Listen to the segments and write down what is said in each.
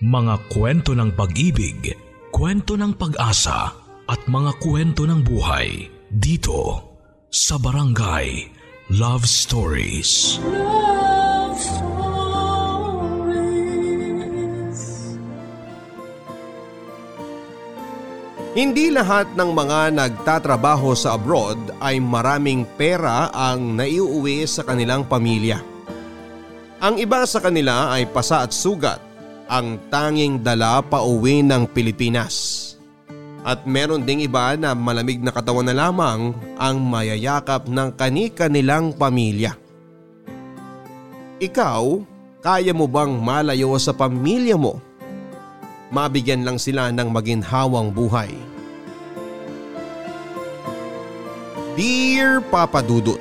Mga kwento ng pag-ibig, kwento ng pag-asa at mga kwento ng buhay dito sa Barangay Love Stories. Love Stories. Hindi lahat ng mga nagtatrabaho sa abroad ay maraming pera ang naiuwi sa kanilang pamilya. Ang iba sa kanila ay pasa at sugat ang tanging dala pa uwi ng Pilipinas. At meron ding iba na malamig na katawan na lamang ang mayayakap ng kani-kanilang pamilya. Ikaw, kaya mo bang malayo sa pamilya mo? Mabigyan lang sila ng maginhawang buhay. Dear Papa Dudut,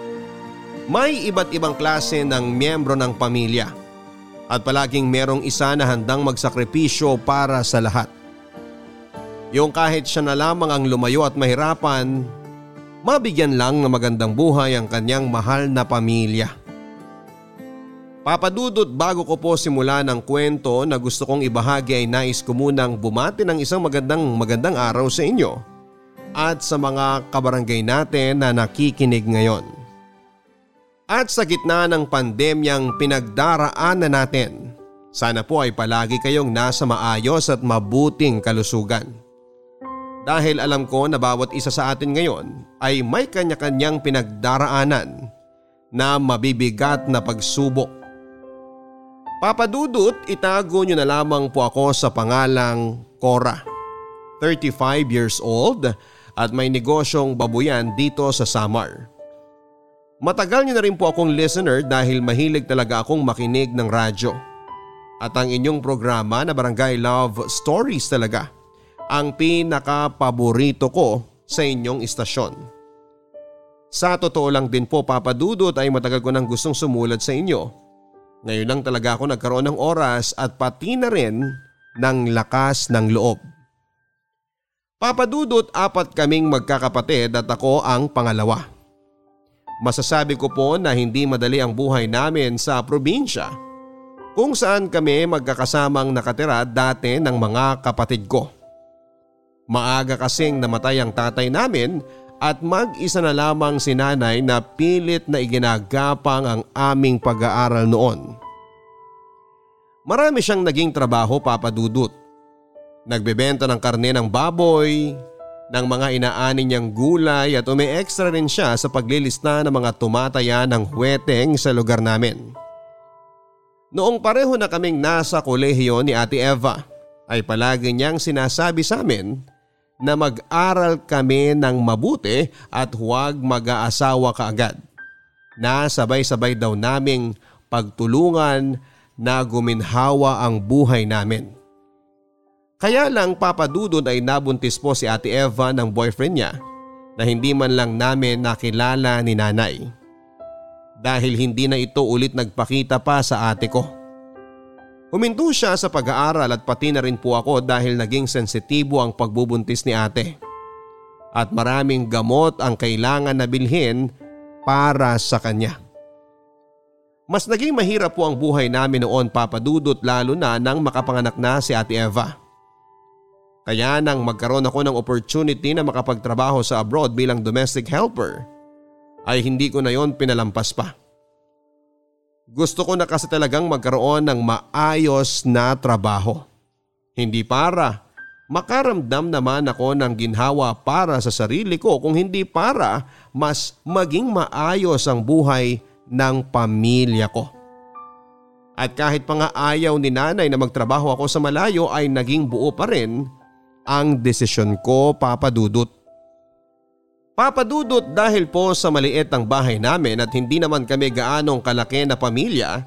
may iba't ibang klase ng miyembro ng pamilya at palaging merong isa na handang magsakripisyo para sa lahat. Yung kahit siya na lamang ang lumayo at mahirapan, mabigyan lang ng magandang buhay ang kanyang mahal na pamilya. Papadudot bago ko po simula ng kwento na gusto kong ibahagi ay nais ko munang bumati ng isang magandang magandang araw sa inyo at sa mga kabarangay natin na nakikinig ngayon. At sa gitna ng pandemyang pinagdaraanan natin, sana po ay palagi kayong nasa maayos at mabuting kalusugan. Dahil alam ko na bawat isa sa atin ngayon ay may kanya-kanyang pinagdaraanan na mabibigat na pagsubok. Papadudot, itago nyo na lamang po ako sa pangalang Cora. 35 years old at may negosyong babuyan dito sa Samar. Matagal niyo na rin po akong listener dahil mahilig talaga akong makinig ng radyo. At ang inyong programa na Barangay Love Stories talaga ang pinaka-paborito ko sa inyong istasyon. Sa totoo lang din po papadudot ay matagal ko nang gustong sumulat sa inyo. Ngayon lang talaga ako nagkaroon ng oras at pati na rin ng lakas ng loob. Papadudot apat kaming magkakapatid at ako ang pangalawa. Masasabi ko po na hindi madali ang buhay namin sa probinsya kung saan kami magkakasamang nakatira dati ng mga kapatid ko. Maaga kasing namatay ang tatay namin at mag-isa na lamang si nanay na pilit na iginagapang ang aming pag-aaral noon. Marami siyang naging trabaho papadudot. Nagbebenta ng karne ng baboy, ng mga inaani niyang gulay at umi-extra rin siya sa paglilista ng mga tumataya ng huweteng sa lugar namin. Noong pareho na kaming nasa kolehiyo ni Ate Eva ay palagi niyang sinasabi sa amin na mag-aral kami ng mabuti at huwag mag-aasawa kaagad. Na sabay-sabay daw naming pagtulungan na guminhawa ang buhay namin. Kaya lang papadudod ay nabuntis po si Ate Eva ng boyfriend niya na hindi man lang namin nakilala ni nanay. Dahil hindi na ito ulit nagpakita pa sa ate ko. Huminto siya sa pag-aaral at pati na rin po ako dahil naging sensitibo ang pagbubuntis ni ate. At maraming gamot ang kailangan na bilhin para sa kanya. Mas naging mahirap po ang buhay namin noon papadudot lalo na nang makapanganak na si Ate Eva. Kaya nang magkaroon ako ng opportunity na makapagtrabaho sa abroad bilang domestic helper, ay hindi ko na yon pinalampas pa. Gusto ko na kasi talagang magkaroon ng maayos na trabaho. Hindi para makaramdam naman ako ng ginhawa para sa sarili ko kung hindi para mas maging maayos ang buhay ng pamilya ko. At kahit pa nga ayaw ni nanay na magtrabaho ako sa malayo ay naging buo pa rin ang desisyon ko papadudot. Papadudot dahil po sa maliit ang bahay namin at hindi naman kami gaanong kalaki na pamilya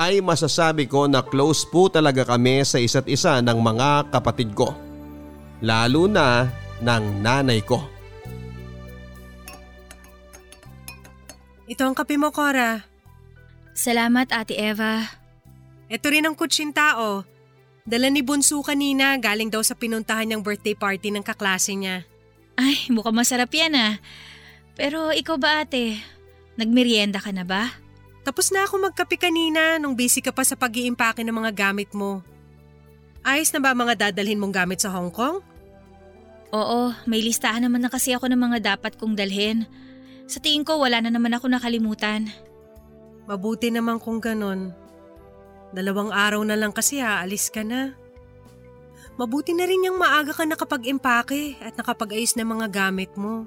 ay masasabi ko na close po talaga kami sa isa't isa ng mga kapatid ko. Lalo na ng nanay ko. Ito ang kape mo, Cora. Salamat, Ate Eva. Ito rin ang kutsintao. Dala ni Bunso kanina galing daw sa pinuntahan niyang birthday party ng kaklase niya. Ay, mukhang masarap yan ah. Pero ikaw ba ate? Nagmerienda ka na ba? Tapos na ako magkape kanina nung busy ka pa sa pag iimpake ng mga gamit mo. Ayos na ba mga dadalhin mong gamit sa Hong Kong? Oo, may listahan naman na kasi ako ng mga dapat kong dalhin. Sa tingin ko wala na naman ako nakalimutan. Mabuti naman kung ganon. Dalawang araw na lang kasi aalis ka na. Mabuti na rin yung maaga ka nakapag-impake at nakapag-ayos ng mga gamit mo.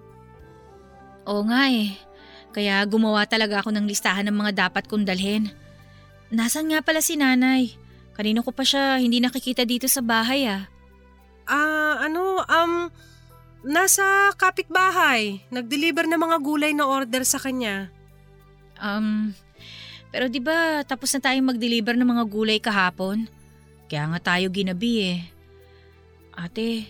Oo nga eh. Kaya gumawa talaga ako ng listahan ng mga dapat kong dalhin. Nasaan nga pala si nanay? Kanino ko pa siya hindi nakikita dito sa bahay ah. Ah, ano, um, nasa kapitbahay. Nag-deliver ng mga gulay na order sa kanya. Um, pero di ba tapos na tayong mag-deliver ng mga gulay kahapon? Kaya nga tayo ginabi eh. Ate,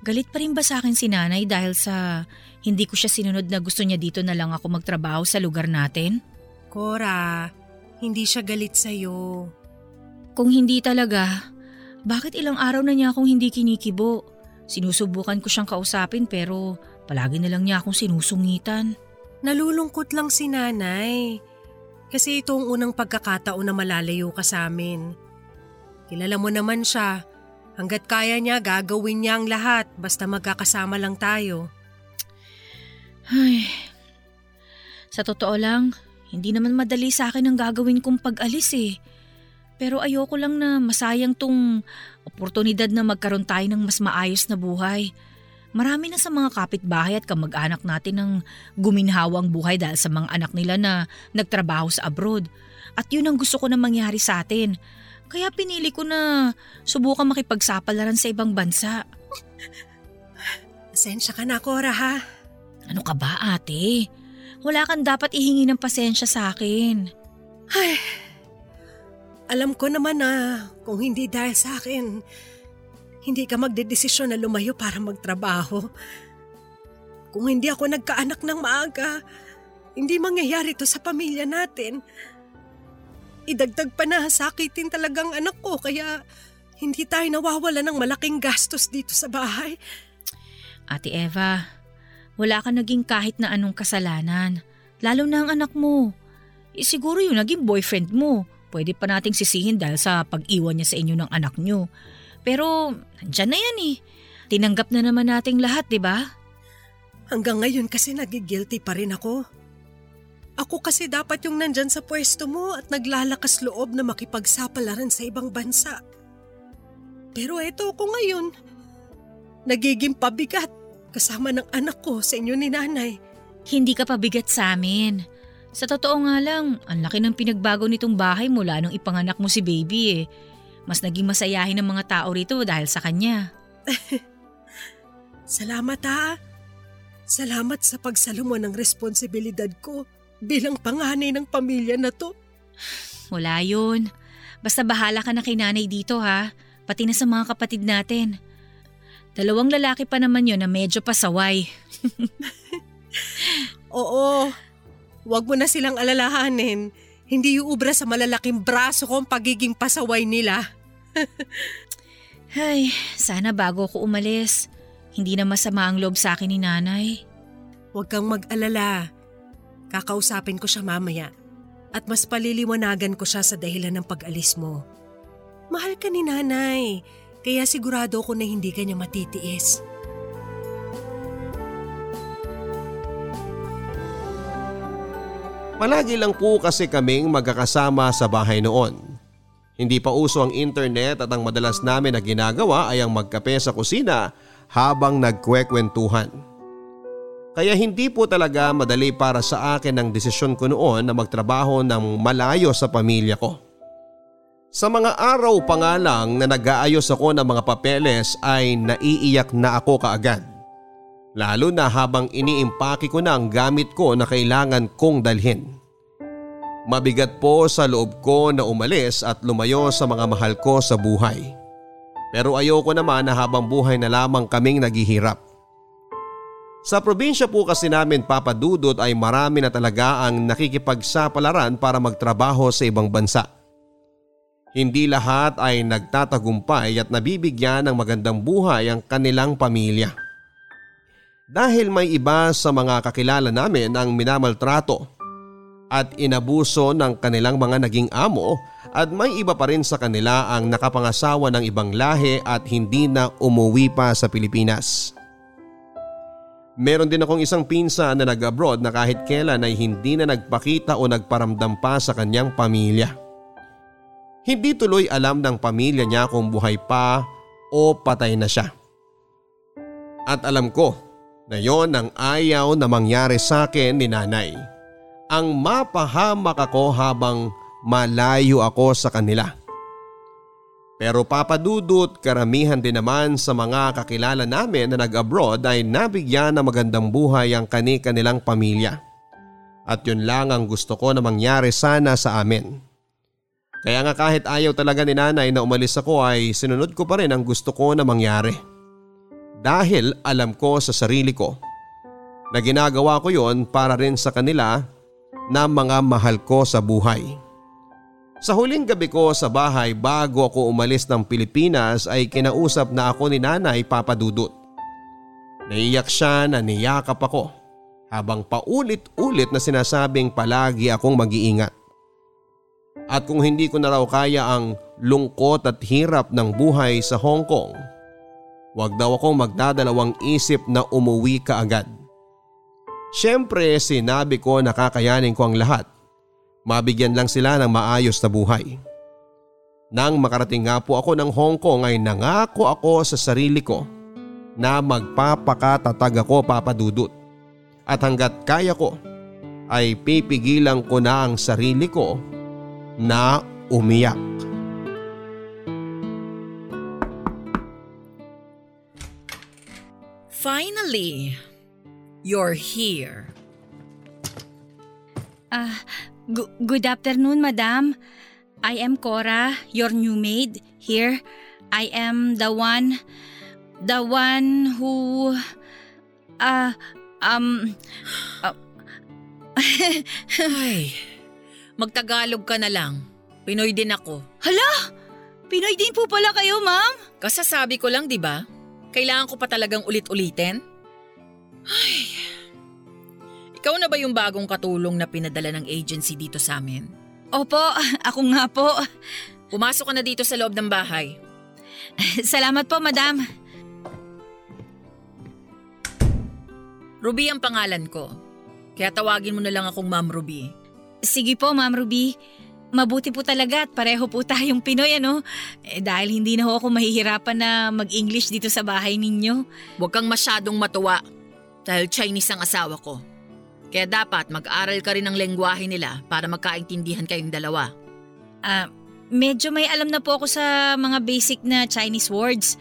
galit pa rin ba sa akin si nanay dahil sa hindi ko siya sinunod na gusto niya dito na lang ako magtrabaho sa lugar natin? Cora, hindi siya galit sa'yo. Kung hindi talaga, bakit ilang araw na niya akong hindi kinikibo? Sinusubukan ko siyang kausapin pero palagi na lang niya akong sinusungitan. Nalulungkot lang si nanay. Kasi ito ang unang pagkakataon na malalayo ka sa amin. Kilala mo naman siya. Hanggat kaya niya, gagawin niya ang lahat basta magkakasama lang tayo. Ay, sa totoo lang, hindi naman madali sa akin ang gagawin kong pag-alis eh. Pero ayoko lang na masayang tong oportunidad na magkaroon tayo ng mas maayos na buhay. Marami na sa mga kapitbahay at kamag-anak natin ng guminhawang buhay dahil sa mga anak nila na nagtrabaho sa abroad. At yun ang gusto ko na mangyari sa atin. Kaya pinili ko na subukan makipagsapalaran sa ibang bansa. Pasensya ka na, Cora ha. Ano ka ba ate? Wala kang dapat ihingi ng pasensya sa akin. Ay, alam ko naman na kung hindi dahil sa akin, hindi ka magdedesisyon na lumayo para magtrabaho. Kung hindi ako nagkaanak ng maaga, hindi mangyayari to sa pamilya natin. Idagdag pa na sakitin talagang anak ko kaya hindi tayo nawawala ng malaking gastos dito sa bahay. Ate Eva, wala ka naging kahit na anong kasalanan. Lalo na ang anak mo. Eh, siguro yung naging boyfriend mo. Pwede pa nating sisihin dahil sa pag-iwan niya sa inyo ng anak niyo. Pero nandyan na yan eh. Tinanggap na naman nating lahat, di ba? Hanggang ngayon kasi nagigilty pa rin ako. Ako kasi dapat yung nandyan sa pwesto mo at naglalakas loob na makipagsapalaran sa ibang bansa. Pero eto ako ngayon. Nagiging pabigat kasama ng anak ko sa inyo ni nanay. Hindi ka pabigat sa amin. Sa totoo nga lang, ang laki ng pinagbago nitong bahay mula nung ipanganak mo si baby eh. Mas naging masayahin ng mga tao rito dahil sa kanya. Salamat ha. Salamat sa pagsalo mo ng responsibilidad ko bilang panganay ng pamilya na to. Wala yun. Basta bahala ka na kay nanay dito ha. Pati na sa mga kapatid natin. Dalawang lalaki pa naman yun na medyo pasaway. Oo, wag mo na silang alalahanin. Hindi uubra sa malalaking braso ko ang pagiging pasaway nila. Ay, sana bago ako umalis. Hindi na masama ang loob sa akin ni nanay. Huwag kang mag-alala. Kakausapin ko siya mamaya. At mas paliliwanagan ko siya sa dahilan ng pag-alis mo. Mahal ka ni nanay, kaya sigurado ko na hindi ka niya matitiis. Palagi lang po kasi kaming magkakasama sa bahay noon. Hindi pa uso ang internet at ang madalas namin na ginagawa ay ang magkape sa kusina habang nagkwekwentuhan. Kaya hindi po talaga madali para sa akin ang desisyon ko noon na magtrabaho ng malayo sa pamilya ko. Sa mga araw pa nga lang na nag-aayos ako ng mga papeles ay naiiyak na ako kaagad. Lalo na habang iniimpake ko na ang gamit ko na kailangan kong dalhin. Mabigat po sa loob ko na umalis at lumayo sa mga mahal ko sa buhay. Pero ayoko naman na habang buhay na lamang kaming naghihirap. Sa probinsya po kasi namin papadudot ay marami na talaga ang nakikipagsapalaran para magtrabaho sa ibang bansa. Hindi lahat ay nagtatagumpay at nabibigyan ng magandang buhay ang kanilang pamilya. Dahil may iba sa mga kakilala namin ang minamaltrato at inabuso ng kanilang mga naging amo at may iba pa rin sa kanila ang nakapangasawa ng ibang lahi at hindi na umuwi pa sa Pilipinas. Meron din akong isang pinsa na nag-abroad na kahit kailan ay hindi na nagpakita o nagparamdam pa sa kanyang pamilya. Hindi tuloy alam ng pamilya niya kung buhay pa o patay na siya. At alam ko na yon ang ayaw na mangyari sa akin ni nanay. Ang mapahamak ako habang malayo ako sa kanila. Pero papadudot karamihan din naman sa mga kakilala namin na nag-abroad ay nabigyan ng magandang buhay ang kani-kanilang pamilya. At yun lang ang gusto ko na mangyari sana sa amin. Kaya nga kahit ayaw talaga ni nanay na umalis ako ay sinunod ko pa rin ang gusto ko na mangyari. Dahil alam ko sa sarili ko na ginagawa ko yon para rin sa kanila na mga mahal ko sa buhay. Sa huling gabi ko sa bahay bago ako umalis ng Pilipinas ay kinausap na ako ni nanay papadudot. Naiyak siya na niyakap ako habang paulit-ulit na sinasabing palagi akong mag-iingat. At kung hindi ko na raw kaya ang lungkot at hirap ng buhay sa Hong Kong, wag daw akong magdadalawang isip na umuwi ka agad. Siyempre sinabi ko na kakayanin ko ang lahat Mabigyan lang sila ng maayos na buhay. Nang makarating nga po ako ng Hong Kong ay nangako ako sa sarili ko na magpapakatatag ako papadudot. At hanggat kaya ko ay pipigilan ko na ang sarili ko na umiyak. Finally, you're here. Ah, gu- good afternoon, madam. I am Cora, your new maid here. I am the one, the one who, ah, um, Ay, magtagalog ka na lang. Pinoy din ako. hala! Pinoy din po pala kayo, ma'am. Kasasabi ko lang, di ba? Kailangan ko pa talagang ulit-ulitin? Ay, ikaw na ba yung bagong katulong na pinadala ng agency dito sa amin? Opo, ako nga po. Pumasok ka na dito sa loob ng bahay. Salamat po, madam. Ruby ang pangalan ko. Kaya tawagin mo na lang akong Ma'am Ruby. Sige po, Ma'am Ruby. Mabuti po talaga at pareho po tayong Pinoy ano. Eh, dahil hindi na ho ako mahihirapan na mag-English dito sa bahay ninyo. Huwag kang masyadong matuwa dahil Chinese ang asawa ko. Kaya dapat mag-aral ka rin ng lengguwahe nila para magkaintindihan kayong dalawa. Ah, medyo may alam na po ako sa mga basic na Chinese words.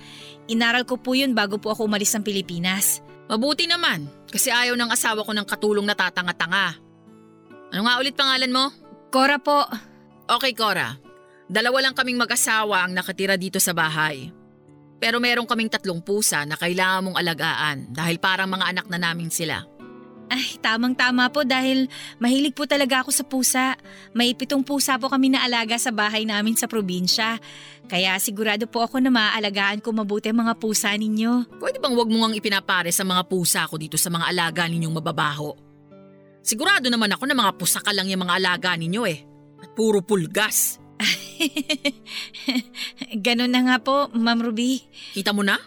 Inaral ko po yun bago po ako umalis ng Pilipinas. Mabuti naman kasi ayaw ng asawa ko ng katulong na tatanga-tanga. Ano nga ulit pangalan mo? Cora po. Okay, Cora. Dalawa lang kaming mag-asawa ang nakatira dito sa bahay. Pero meron kaming tatlong pusa na kailangan mong alagaan dahil parang mga anak na namin sila. Ay, tamang-tama po dahil mahilig po talaga ako sa pusa. May pitong pusa po kami na alaga sa bahay namin sa probinsya. Kaya sigurado po ako na maaalagaan ko mabuti ang mga pusa ninyo. Pwede bang wag mo ngang ipinapare sa mga pusa ko dito sa mga alaga ninyong mababaho? Sigurado naman ako na mga pusa ka lang yung mga alaga ninyo eh. At puro pulgas. Ganon na nga po, Ma'am Ruby. Kita mo na?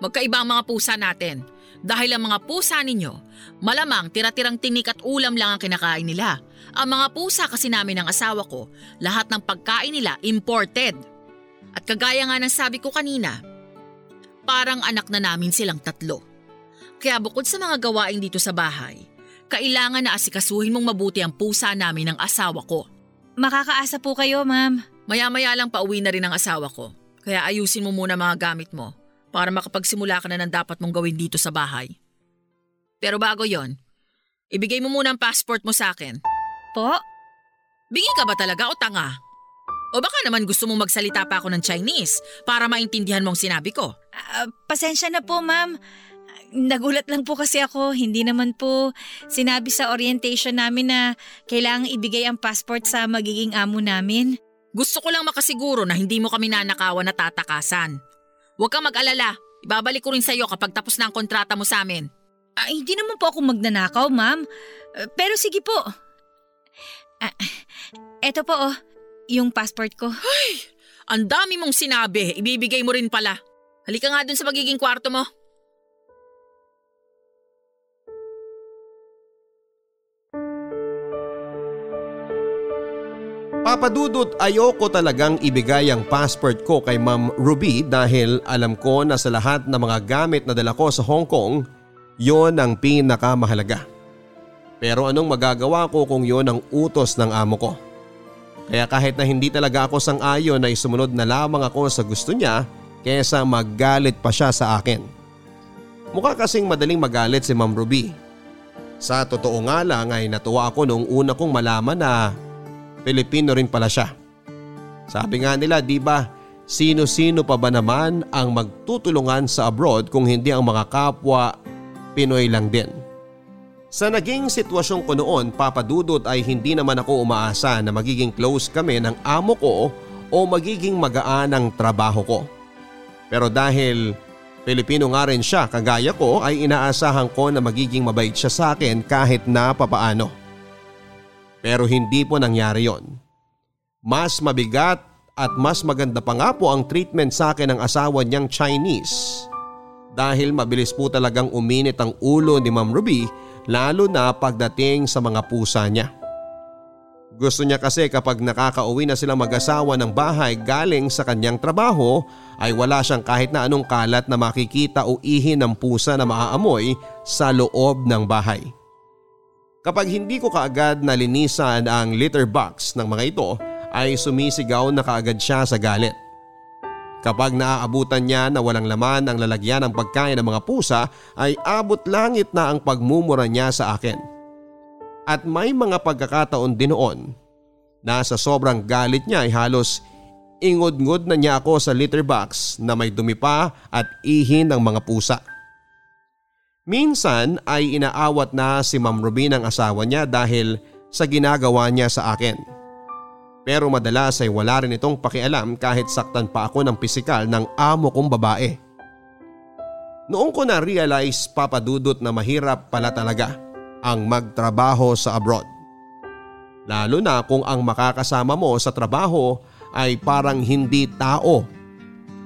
Magkaiba ang mga pusa natin. Dahil ang mga pusa ninyo, malamang tira-tirang tinik at ulam lang ang kinakain nila. Ang mga pusa kasi namin ng asawa ko, lahat ng pagkain nila imported. At kagaya nga ng sabi ko kanina, parang anak na namin silang tatlo. Kaya bukod sa mga gawain dito sa bahay, kailangan na asikasuhin mong mabuti ang pusa namin ng asawa ko. Makakaasa po kayo, Ma'am. Maya-maya lang pauwi na rin ang asawa ko. Kaya ayusin mo muna mga gamit mo para makapagsimula ka na ng dapat mong gawin dito sa bahay. Pero bago yon, ibigay mo muna ang passport mo sa akin. Po? Bingi ka ba talaga o tanga? O baka naman gusto mong magsalita pa ako ng Chinese para maintindihan mo ang sinabi ko. Ah, pasensya na po, Ma'am. Nagulat lang po kasi ako. Hindi naman po sinabi sa orientation namin na kailangang ibigay ang passport sa magiging amo namin. Gusto ko lang makasiguro na hindi mo kami nanakawan na tatakasan. Huwag kang mag-alala. Ibabalik ko rin sa iyo kapag tapos na ang kontrata mo sa amin. Ah, hindi naman po ako magnanakaw, ma'am. Ah, pero sige po. Eto po oh, yung passport ko. Ang dami mong sinabi, ibibigay mo rin pala. Halika nga dun sa magiging kwarto mo. Papadudot ayoko talagang ibigay ang passport ko kay Ma'am Ruby dahil alam ko na sa lahat ng mga gamit na dala ko sa Hong Kong, yon ang pinakamahalaga. Pero anong magagawa ko kung yon ang utos ng amo ko? Kaya kahit na hindi talaga ako sang-ayon na isumunod na lamang ako sa gusto niya kesa maggalit pa siya sa akin. Mukha kasing madaling magalit si Ma'am Ruby. Sa totoo nga lang ay natuwa ako noong una kong malaman na Pilipino rin pala siya. Sabi nga nila di ba sino-sino pa ba naman ang magtutulungan sa abroad kung hindi ang mga kapwa Pinoy lang din. Sa naging sitwasyon ko noon papadudot ay hindi naman ako umaasa na magiging close kami ng amo ko o magiging magaan ang trabaho ko. Pero dahil Pilipino nga rin siya kagaya ko ay inaasahan ko na magiging mabait siya sa akin kahit na papaano. Pero hindi po nangyari yon. Mas mabigat at mas maganda pa nga po ang treatment sa akin ng asawa niyang Chinese. Dahil mabilis po talagang uminit ang ulo ni Ma'am Ruby lalo na pagdating sa mga pusa niya. Gusto niya kasi kapag nakakauwi na silang mag-asawa ng bahay galing sa kanyang trabaho ay wala siyang kahit na anong kalat na makikita o ihin ng pusa na maaamoy sa loob ng bahay. Kapag hindi ko kaagad nalinisan ang litter box ng mga ito ay sumisigaw na kaagad siya sa galit. Kapag naaabutan niya na walang laman ang lalagyan ng pagkain ng mga pusa ay abot langit na ang pagmumura niya sa akin. At may mga pagkakataon din noon na sa sobrang galit niya ay halos ingod-ngod na niya ako sa litter box na may dumi pa at ihin ng mga pusa. Minsan ay inaawat na si Ma'am Rubin ang asawa niya dahil sa ginagawa niya sa akin. Pero madalas ay wala rin itong pakialam kahit saktan pa ako ng pisikal ng amo kong babae. Noong ko na-realize papadudot na mahirap pala talaga ang magtrabaho sa abroad. Lalo na kung ang makakasama mo sa trabaho ay parang hindi tao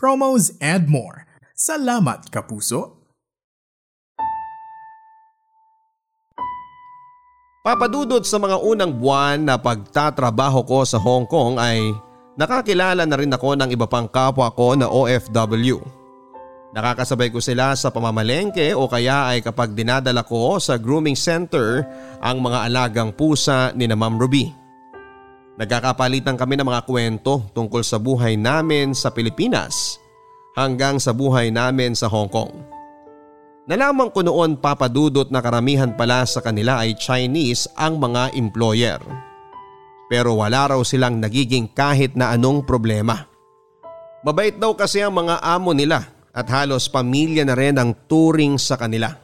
promos, and more. Salamat, Kapuso! Papadudod sa mga unang buwan na pagtatrabaho ko sa Hong Kong ay nakakilala na rin ako ng iba pang kapwa ko na OFW. Nakakasabay ko sila sa pamamalengke o kaya ay kapag dinadala ko sa grooming center ang mga alagang pusa ni na Ma'am Ruby. Nagkakapalitan kami ng mga kwento tungkol sa buhay namin sa Pilipinas hanggang sa buhay namin sa Hong Kong. Nalaman ko noon papadudot na karamihan pala sa kanila ay Chinese ang mga employer. Pero wala raw silang nagiging kahit na anong problema. Mabait daw kasi ang mga amo nila at halos pamilya na rin ang turing sa kanila.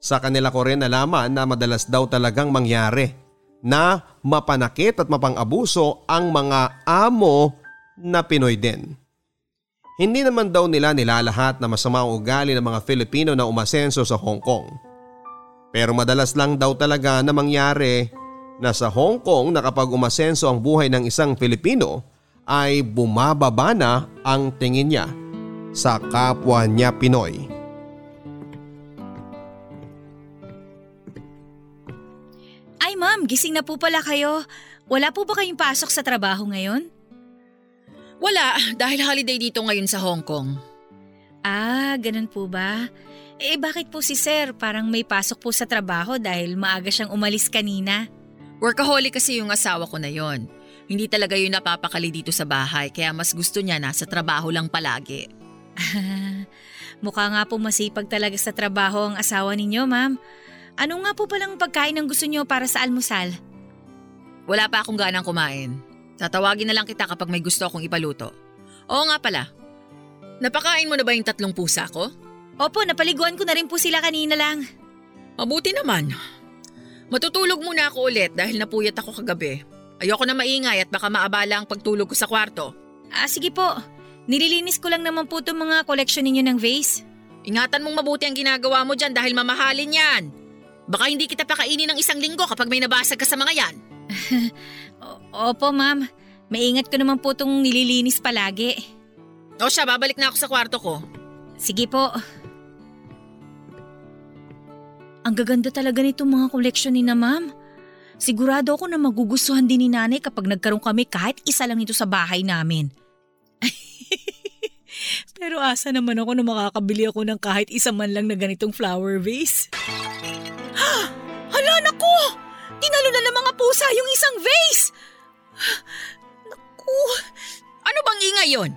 Sa kanila ko rin nalaman na madalas daw talagang mangyari na mapanakit at mapang-abuso ang mga amo na Pinoy din. Hindi naman daw nila nilalahat na masama ang ugali ng mga Filipino na umasenso sa Hong Kong. Pero madalas lang daw talaga na mangyari na sa Hong Kong na kapag umasenso ang buhay ng isang Filipino ay bumababa na ang tingin niya sa kapwa niya Pinoy. Ma'am, gising na po pala kayo. Wala po ba kayong pasok sa trabaho ngayon? Wala, dahil holiday dito ngayon sa Hong Kong. Ah, ganun po ba? Eh bakit po si sir parang may pasok po sa trabaho dahil maaga siyang umalis kanina? Workaholic kasi yung asawa ko na yon. Hindi talaga yun napapakali dito sa bahay kaya mas gusto niya nasa trabaho lang palagi. Mukha nga po masipag talaga sa trabaho ang asawa ninyo, ma'am. Ano nga po palang pagkain ang gusto niyo para sa almusal? Wala pa akong ganang kumain. Tatawagin na lang kita kapag may gusto akong ipaluto. Oo nga pala. Napakain mo na ba yung tatlong pusa ko? Opo, napaliguan ko na rin po sila kanina lang. Mabuti naman. Matutulog muna ako ulit dahil napuyat ako kagabi. Ayoko na maingay at baka maabala ang pagtulog ko sa kwarto. Ah, sige po. Nililinis ko lang naman po itong mga collection ninyo ng vase. Ingatan mong mabuti ang ginagawa mo dyan dahil mamahalin yan. Baka hindi kita pakainin ng isang linggo kapag may nabasag ka sa mga yan. Opo, ma'am. Maingat ko naman po itong nililinis palagi. O siya, babalik na ako sa kwarto ko. Sige po. Ang gaganda talaga nitong mga koleksyon ni na ma'am. Sigurado ako na magugustuhan din ni nanay kapag nagkaroon kami kahit isa lang nito sa bahay namin. Pero asa naman ako na makakabili ako ng kahit isa man lang na ganitong flower vase? Hala, naku! Tinalo na ng mga pusa yung isang vase! Naku! Ano bang ingay yon?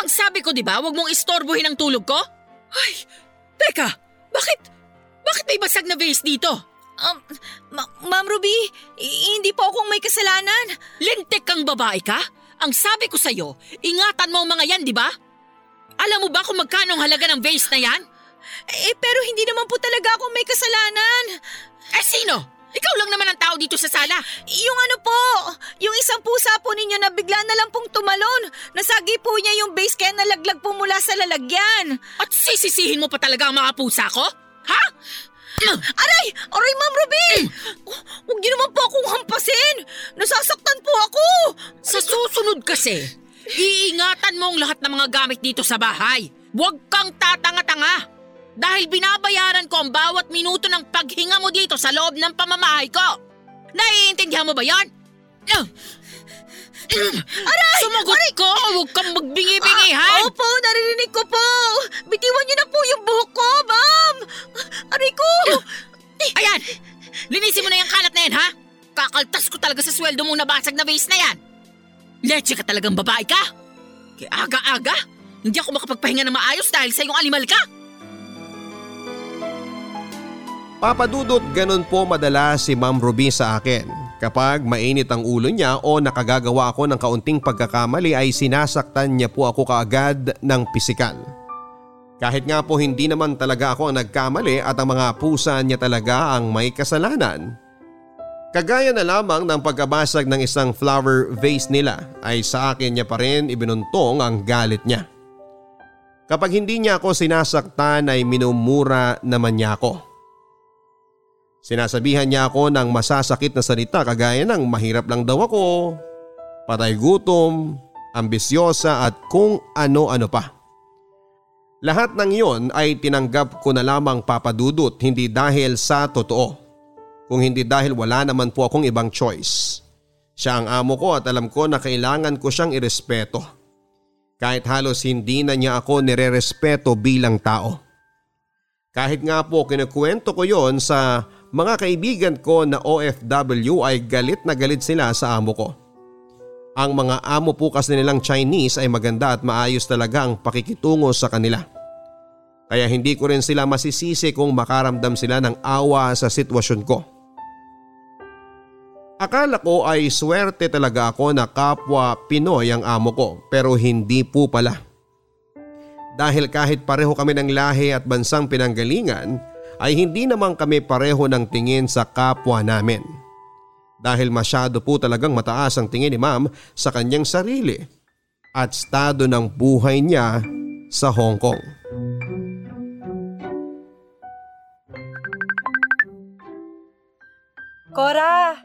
Ang sabi ko, di ba, huwag mong istorbohin ang tulog ko? Ay, teka, bakit, bakit may basag na vase dito? Um, Ma- Ma'am Ruby, hindi po akong may kasalanan. Lintik kang babae ka? Ang sabi ko sa'yo, ingatan mo ang mga yan, di ba? Alam mo ba kung magkano ang halaga ng vase na yan? Eh, pero hindi naman po talaga ako may kasalanan. Eh sino? Ikaw lang naman ang tao dito sa sala. Yung ano po, yung isang pusa po ninyo na bigla na lang pong tumalon. Nasagi po niya yung base kaya nalaglag po mula sa lalagyan. At sisisihin mo pa talaga ang mga pusa ko? Ha? Aray! Aray, Ma'am Ruby! Oh, Huwag niyo naman po akong hampasin! Nasasaktan po ako! Sa susunod kasi, iingatan mo ang lahat ng mga gamit dito sa bahay. Huwag kang tatanga-tanga. Dahil binabayaran ko ang bawat minuto ng paghinga mo dito sa loob ng pamamahay ko. Naiintindihan mo ba yan? Aray! Sumagot ko! Huwag kang magbingi-bingihan! Opo, naririnig ko po! Bitiwan niyo na po yung buhok ko, Ma'am! Aray ko! Ayan! Linisin mo na yung kalat na yan, ha? Kakaltas ko talaga sa sweldo mong nabasag na vase na yan. Leche ka talagang babae ka. Kaya aga-aga, hindi ako makapagpahinga na maayos dahil sa iyong alimal ka. Papadudot ganun po madalas si Ma'am Ruby sa akin. Kapag mainit ang ulo niya o nakagagawa ako ng kaunting pagkakamali ay sinasaktan niya po ako kaagad ng pisikal. Kahit nga po hindi naman talaga ako ang nagkamali at ang mga pusa niya talaga ang may kasalanan. Kagaya na lamang ng pagkabasag ng isang flower vase nila ay sa akin niya pa rin ibinuntong ang galit niya. Kapag hindi niya ako sinasaktan ay minumura naman niya ako. Sinasabihan niya ako ng masasakit na salita kagaya ng mahirap lang daw ako, patay gutom, ambisyosa at kung ano-ano pa. Lahat ng iyon ay tinanggap ko na lamang papadudot hindi dahil sa totoo, kung hindi dahil wala naman po akong ibang choice. Siya ang amo ko at alam ko na kailangan ko siyang irespeto. Kahit halos hindi na niya ako nire-respeto bilang tao. Kahit nga po kinukwento ko yon sa mga kaibigan ko na OFW ay galit na galit sila sa amo ko. Ang mga amo po kasi nilang Chinese ay maganda at maayos talaga ang pakikitungo sa kanila. Kaya hindi ko rin sila masisisi kung makaramdam sila ng awa sa sitwasyon ko. Akala ko ay swerte talaga ako na kapwa Pinoy ang amo ko pero hindi po pala. Dahil kahit pareho kami ng lahi at bansang pinanggalingan ay hindi naman kami pareho ng tingin sa kapwa namin. Dahil masyado po talagang mataas ang tingin ni ma'am sa kanyang sarili at estado ng buhay niya sa Hong Kong. Cora,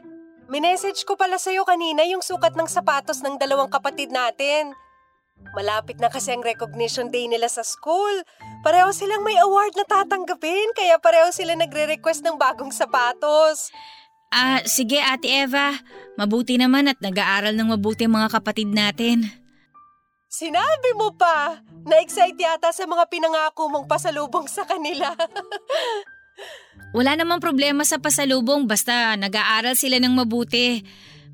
minessage ko pala sa'yo kanina yung sukat ng sapatos ng dalawang kapatid natin. Malapit na kasi ang recognition day nila sa school. Pareho silang may award na tatanggapin kaya pareho sila nagre-request ng bagong sapatos. Ah, sige Ate Eva. Mabuti naman at nag-aaral ng mabuti ang mga kapatid natin. Sinabi mo pa! Na-excite yata sa mga pinangako mong pasalubong sa kanila. Wala namang problema sa pasalubong basta nag-aaral sila ng mabuti.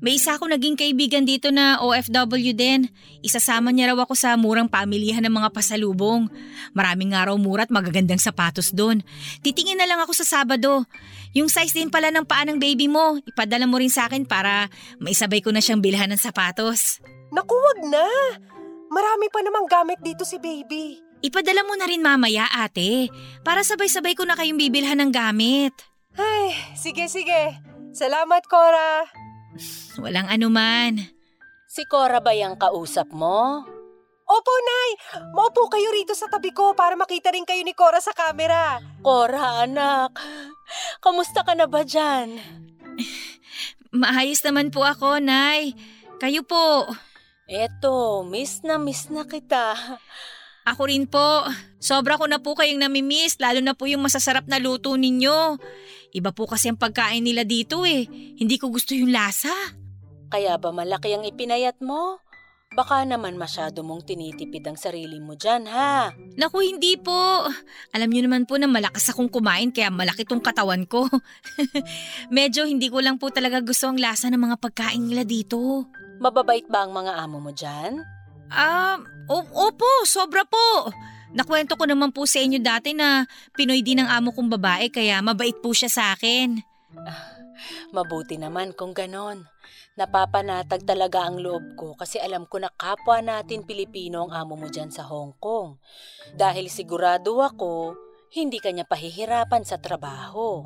May isa akong naging kaibigan dito na OFW din. Isasama niya raw ako sa murang pamilihan ng mga pasalubong. Maraming nga raw mura at magagandang sapatos doon. Titingin na lang ako sa Sabado. Yung size din pala ng paa ng baby mo, ipadala mo rin sa akin para maisabay ko na siyang bilhan ng sapatos. Naku, wag na. Marami pa namang gamit dito si baby. Ipadala mo na rin mamaya ate, para sabay-sabay ko na kayong bibilhan ng gamit. Ay, sige sige. Salamat, Cora. Walang anuman. Si Cora ba yung kausap mo? Opo, Nay. Maupo kayo rito sa tabi ko para makita rin kayo ni Cora sa camera. Cora, anak. Kamusta ka na ba dyan? Maayos naman po ako, Nay. Kayo po. Eto, miss na miss na kita. Ako rin po. Sobra ko na po kayong namimiss, lalo na po yung masasarap na luto ninyo. Iba po kasi ang pagkain nila dito eh. Hindi ko gusto yung lasa. Kaya ba malaki ang ipinayat mo? Baka naman masyado mong tinitipid ang sarili mo dyan, ha? Naku, hindi po. Alam niyo naman po na malakas akong kumain kaya malaki tong katawan ko. Medyo hindi ko lang po talaga gusto ang lasa ng mga pagkain nila dito. Mababait ba ang mga amo mo dyan? Ah, o- opo, sobra po. Nakwento ko naman po sa inyo dati na Pinoy din ang amo kong babae kaya mabait po siya sa akin. Mabuti naman kung ganon. Napapanatag talaga ang loob ko kasi alam ko na kapwa natin Pilipino ang amo mo dyan sa Hong Kong. Dahil sigurado ako, hindi kanya pahihirapan sa trabaho.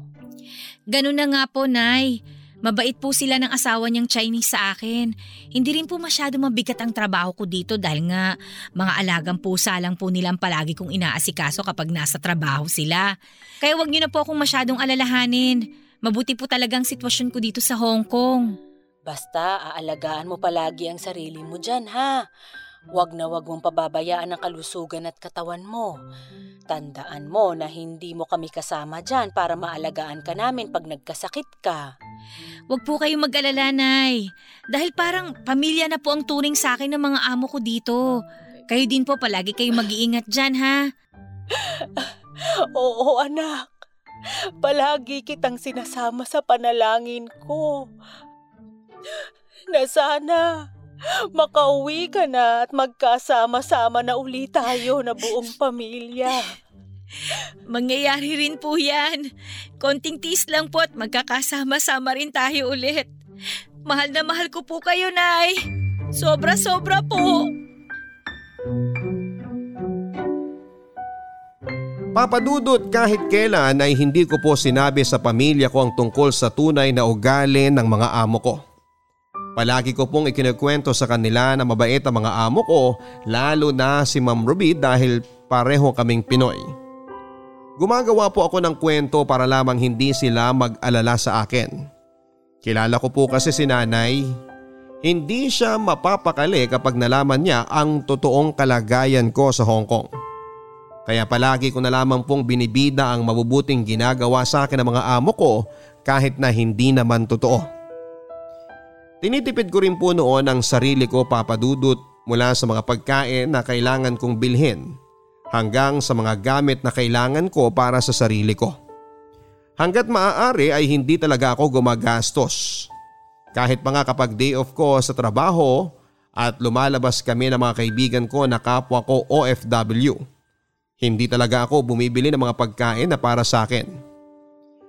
Ganun na nga po, Nay. Mabait po sila ng asawa niyang Chinese sa akin. Hindi rin po masyado mabigat ang trabaho ko dito dahil nga mga alagang pusa lang po nilang palagi kong inaasikaso kapag nasa trabaho sila. Kaya wag niyo na po akong masyadong alalahanin. Mabuti po talagang sitwasyon ko dito sa Hong Kong. Basta aalagaan mo palagi ang sarili mo dyan, ha? Huwag na huwag mong pababayaan ang kalusugan at katawan mo. Tandaan mo na hindi mo kami kasama dyan para maalagaan ka namin pag nagkasakit ka. Huwag po kayong mag-alala, Nay. Dahil parang pamilya na po ang turing sa akin ng mga amo ko dito. Kayo din po palagi kayong mag-iingat dyan, ha? Oo, anak. Palagi kitang sinasama sa panalangin ko. Na sana makauwi ka na at magkasama-sama na uli tayo na buong pamilya. Mangyayari rin po yan. Konting tiis lang po at magkakasama-sama rin tayo ulit. Mahal na mahal ko po kayo, Nay. Sobra-sobra po. Papadudot kahit kailan ay hindi ko po sinabi sa pamilya ko ang tungkol sa tunay na ugali ng mga amo ko. Palagi ko pong ikinukwento sa kanila na mabait ang mga amo ko lalo na si Ma'am Ruby dahil pareho kaming Pinoy. Gumagawa po ako ng kwento para lamang hindi sila mag-alala sa akin. Kilala ko po kasi si nanay. Hindi siya mapapakali kapag nalaman niya ang totoong kalagayan ko sa Hong Kong. Kaya palagi ko na lamang pong binibida ang mabubuting ginagawa sa akin ng mga amo ko kahit na hindi naman totoo. Tinitipid ko rin po noon ang sarili ko papadudot mula sa mga pagkain na kailangan kong bilhin hanggang sa mga gamit na kailangan ko para sa sarili ko. Hanggat maaari ay hindi talaga ako gumagastos. Kahit pa nga kapag day off ko sa trabaho at lumalabas kami ng mga kaibigan ko na kapwa ko OFW. Hindi talaga ako bumibili ng mga pagkain na para sa akin.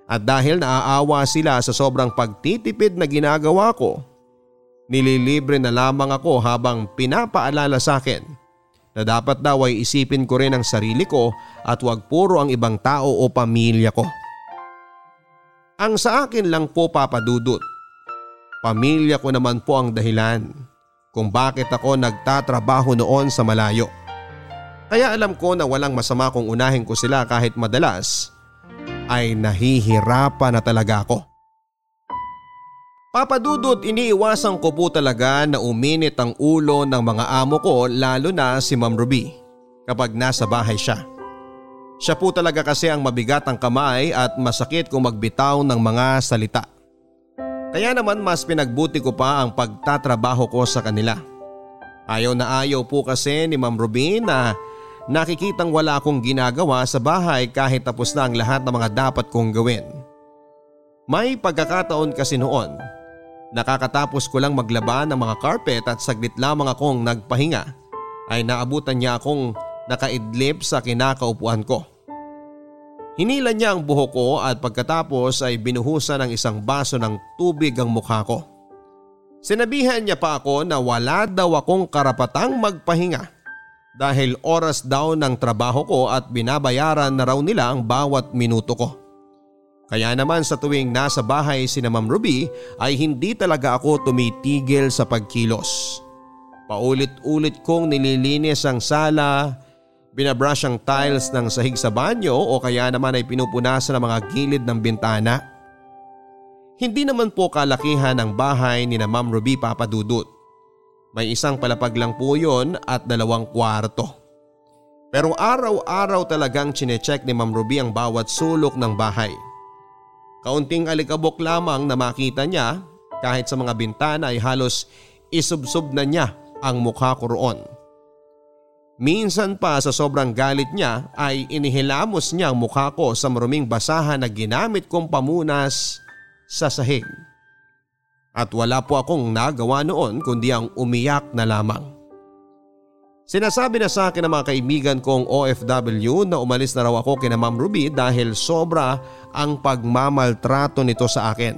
At dahil naaawa sila sa sobrang pagtitipid na ginagawa ko, nililibre na lamang ako habang pinapaalala sa akin na dapat daw ay isipin ko rin ang sarili ko at huwag puro ang ibang tao o pamilya ko. Ang sa akin lang po papadudot. Pamilya ko naman po ang dahilan kung bakit ako nagtatrabaho noon sa malayo. Kaya alam ko na walang masama kung unahin ko sila kahit madalas ay nahihirapan na talaga ako. Papadudot iniiwasan ko po talaga na uminit ang ulo ng mga amo ko lalo na si Ma'am Ruby kapag nasa bahay siya. Siya po talaga kasi ang mabigat ang kamay at masakit kung magbitaw ng mga salita. Kaya naman mas pinagbuti ko pa ang pagtatrabaho ko sa kanila. Ayaw na ayaw po kasi ni Ma'am Ruby na nakikitang wala akong ginagawa sa bahay kahit tapos na ang lahat ng mga dapat kong gawin. May pagkakataon kasi noon Nakakatapos ko lang maglaba ng mga carpet at saglit lamang akong nagpahinga ay naabutan niya akong nakaidlip sa kinakaupuan ko. Hinila niya ang buhok ko at pagkatapos ay binuhusan ng isang baso ng tubig ang mukha ko. Sinabihan niya pa ako na wala daw akong karapatang magpahinga dahil oras daw ng trabaho ko at binabayaran na raw nila ang bawat minuto ko. Kaya naman sa tuwing nasa bahay si na Ma'am Ruby ay hindi talaga ako tumitigil sa pagkilos. Paulit-ulit kong nililinis ang sala, binabrush ang tiles ng sahig sa banyo o kaya naman ay pinupunasan ang mga gilid ng bintana. Hindi naman po kalakihan ang bahay ni na Ma'am Ruby Papadudut. May isang palapag lang po yon at dalawang kwarto. Pero araw-araw talagang chinecheck ni Ma'am Ruby ang bawat sulok ng bahay. Kaunting alikabok lamang na makita niya kahit sa mga bintana ay halos isubsob na niya ang mukha ko roon. Minsan pa sa sobrang galit niya ay inihilamos niya ang mukha ko sa maruming basahan na ginamit kong pamunas sa sahig. At wala po akong nagawa noon kundi ang umiyak na lamang. Sinasabi na sa akin ng mga kaibigan kong OFW na umalis na raw ako kina Ma'am Ruby dahil sobra ang pagmamaltrato nito sa akin.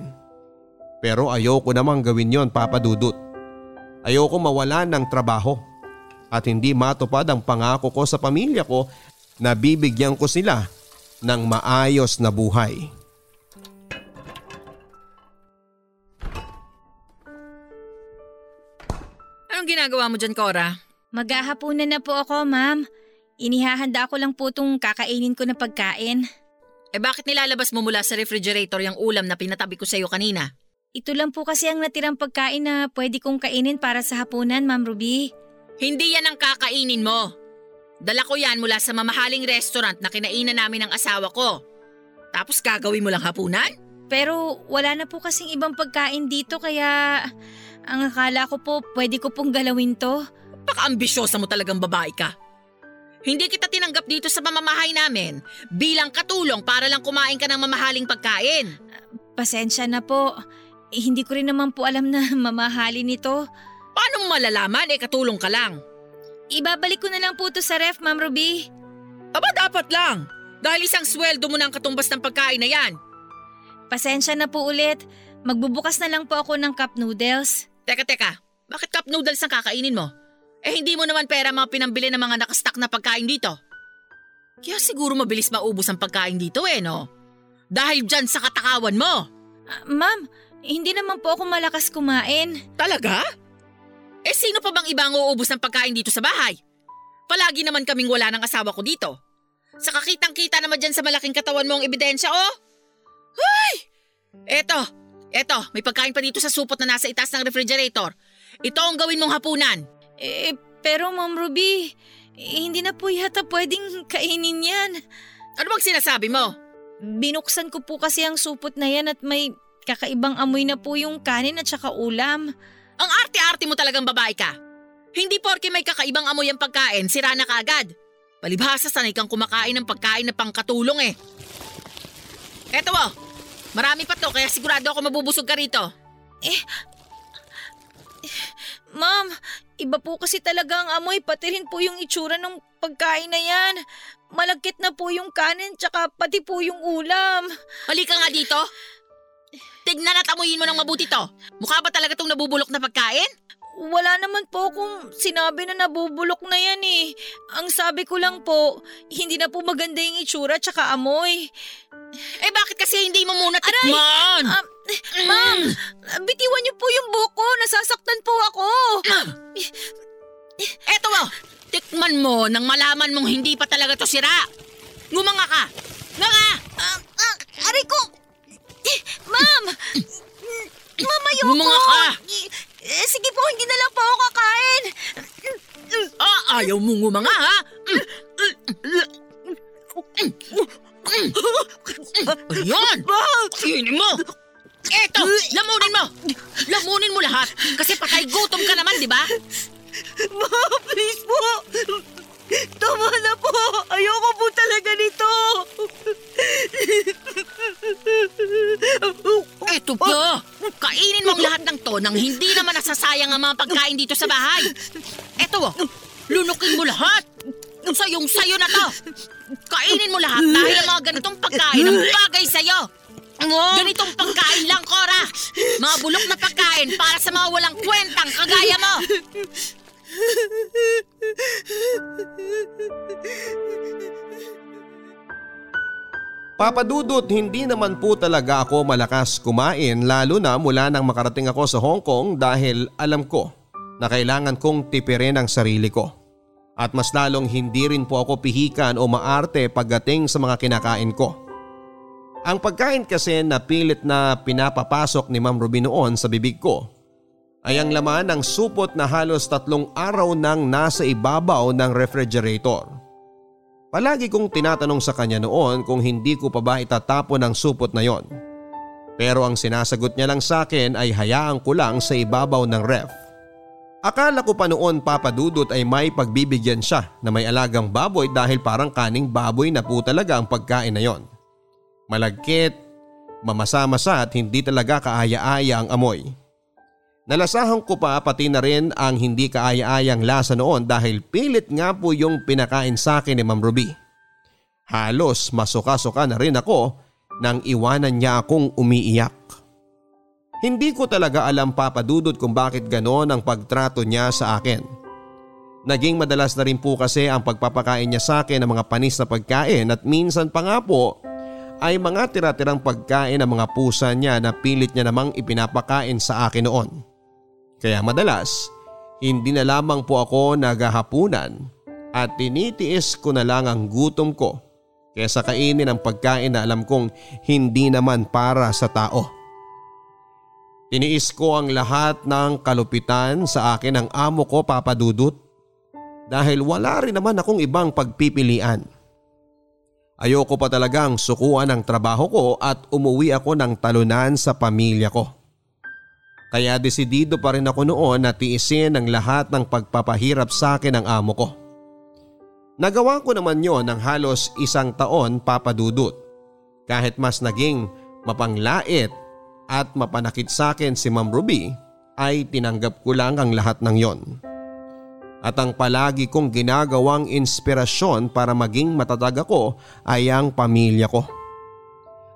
Pero ayoko namang gawin yon Papa Dudut. Ayoko mawala ng trabaho at hindi matupad ang pangako ko sa pamilya ko na bibigyan ko sila ng maayos na buhay. Anong ginagawa mo dyan, Cora? Maghahapunan na po ako, ma'am. Inihahanda ko lang po itong kakainin ko na pagkain. Eh bakit nilalabas mo mula sa refrigerator yung ulam na pinatabi ko sa'yo kanina? Ito lang po kasi ang natirang pagkain na pwede kong kainin para sa hapunan, Ma'am Ruby. Hindi yan ang kakainin mo. Dala ko yan mula sa mamahaling restaurant na kinainan namin ng asawa ko. Tapos gagawin mo lang hapunan? Pero wala na po kasing ibang pagkain dito kaya ang akala ko po pwede ko pong galawin to. Paka-ambisyosa mo talagang babae ka. Hindi kita tinanggap dito sa mamamahay namin bilang katulong para lang kumain ka ng mamahaling pagkain. Pasensya na po. Eh, hindi ko rin naman po alam na mamahalin ito. Paano mo malalaman eh katulong ka lang? Ibabalik ko na lang po to sa ref, Ma'am Ruby. Aba dapat lang. Dahil isang sweldo mo ng katumbas ng pagkain na yan. Pasensya na po ulit. Magbubukas na lang po ako ng cup noodles. Teka, teka. Bakit cup noodles ang kakainin mo? Eh hindi mo naman pera mga pinambili ng mga nakastock na pagkain dito. Kaya siguro mabilis maubos ang pagkain dito eh, no? Dahil dyan sa katakawan mo. Ah, ma'am, hindi naman po ako malakas kumain. Talaga? Eh sino pa bang iba ang uubos ng pagkain dito sa bahay? Palagi naman kaming wala ng asawa ko dito. Sa kakitang kita naman dyan sa malaking katawan mo ang ebidensya, oh! Ay! Eto, eto, may pagkain pa dito sa supot na nasa itaas ng refrigerator. Ito ang gawin mong hapunan. Eh, pero Ma'am Ruby, eh, hindi na po yata pwedeng kainin yan. Ano bang sinasabi mo? Binuksan ko po kasi ang supot na yan at may kakaibang amoy na po yung kanin at saka ulam. Ang arte-arte mo talagang babae ka. Hindi porke may kakaibang amoy ang pagkain, sira na kaagad. Palibhasa sanay kang kumakain ng pagkain na pangkatulong eh. Eto oh, marami pa to kaya sigurado ako mabubusog ka rito. Ma'am, iba po kasi talaga ang amoy pati rin po yung itsura ng pagkain na yan. Malagkit na po yung kanin tsaka pati po yung ulam. Halika nga dito. Tignan at amuyin mo ng mabuti to. Mukha ba talaga tong nabubulok na pagkain? Wala naman po kung sinabi na nabubulok na yan eh. Ang sabi ko lang po, hindi na po maganda yung itsura tsaka amoy. Eh bakit kasi hindi mo muna tikman? Ah, ma'am, bitiwan niyo po yung buhok ko. Nasasaktan po ako. Eto oh, tikman mo nang malaman mong hindi pa talaga to sira. Ngumanga ka. Nga Ah, ah, aray ko! Eh, Ma'am! Ma'am, ayoko! Ngumanga ka. Eh, sige po, hindi na lang po ako kakain. Ah, ayaw mo ngumanga ha? Ayun! Kainin mo! Eto! Lamunin mo! Lamunin mo lahat! Kasi patay gutom ka naman, di ba? Ma'am, please po! Tama na po! Ayoko po talaga nito! Eto pa! Kainin mo ang lahat ng to masasayang ang mga pagkain dito sa bahay. Eto, lunukin mo lahat. Sayong sayo na to. Kainin mo lahat dahil ang mga ganitong pagkain ang bagay sa'yo. Ganitong pagkain lang, Cora. Mga bulok na pagkain para sa mga walang kwentang kagaya mo. Papadudot, hindi naman po talaga ako malakas kumain lalo na mula nang makarating ako sa Hong Kong dahil alam ko na kailangan kong tipirin ang sarili ko. At mas lalong hindi rin po ako pihikan o maarte pagdating sa mga kinakain ko. Ang pagkain kasi na pilit na pinapapasok ni Ma'am Ruby noon sa bibig ko ay ang laman ng supot na halos tatlong araw nang nasa ibabaw ng refrigerator. Palagi kong tinatanong sa kanya noon kung hindi ko pa ba itatapon ang supot na yon. Pero ang sinasagot niya lang sa akin ay hayaan ko lang sa ibabaw ng ref. Akala ko pa noon papadudot ay may pagbibigyan siya na may alagang baboy dahil parang kaning baboy na po talaga ang pagkain na yon. Malagkit, mamasa-masa at hindi talaga kaaya-aya ang amoy. Nalasahan ko pa pati na rin ang hindi kaaya-ayang lasa noon dahil pilit nga po yung pinakain sa akin ni Ma'am Ruby. Halos masuka-suka na rin ako nang iwanan niya akong umiiyak. Hindi ko talaga alam papadudod kung bakit ganon ang pagtrato niya sa akin. Naging madalas na rin po kasi ang pagpapakain niya sa akin ng mga panis na pagkain at minsan pa nga po ay mga tira-tirang pagkain ng mga pusa niya na pilit niya namang ipinapakain sa akin noon. Kaya madalas, hindi na lamang po ako naghahapunan at tinitiis ko na lang ang gutom ko kesa kainin ang pagkain na alam kong hindi naman para sa tao. Tiniis ko ang lahat ng kalupitan sa akin ng amo ko papadudot dahil wala rin naman akong ibang pagpipilian. Ayoko pa talagang sukuan ang trabaho ko at umuwi ako ng talunan sa pamilya ko. Kaya desidido pa rin ako noon na tiisin ang lahat ng pagpapahirap sa akin ng amo ko. Nagawa ko naman yon ng halos isang taon papadudot. Kahit mas naging mapanglait at mapanakit sa akin si Ma'am Ruby ay tinanggap ko lang ang lahat ng yon. At ang palagi kong ginagawang inspirasyon para maging matatag ako ay ang pamilya ko.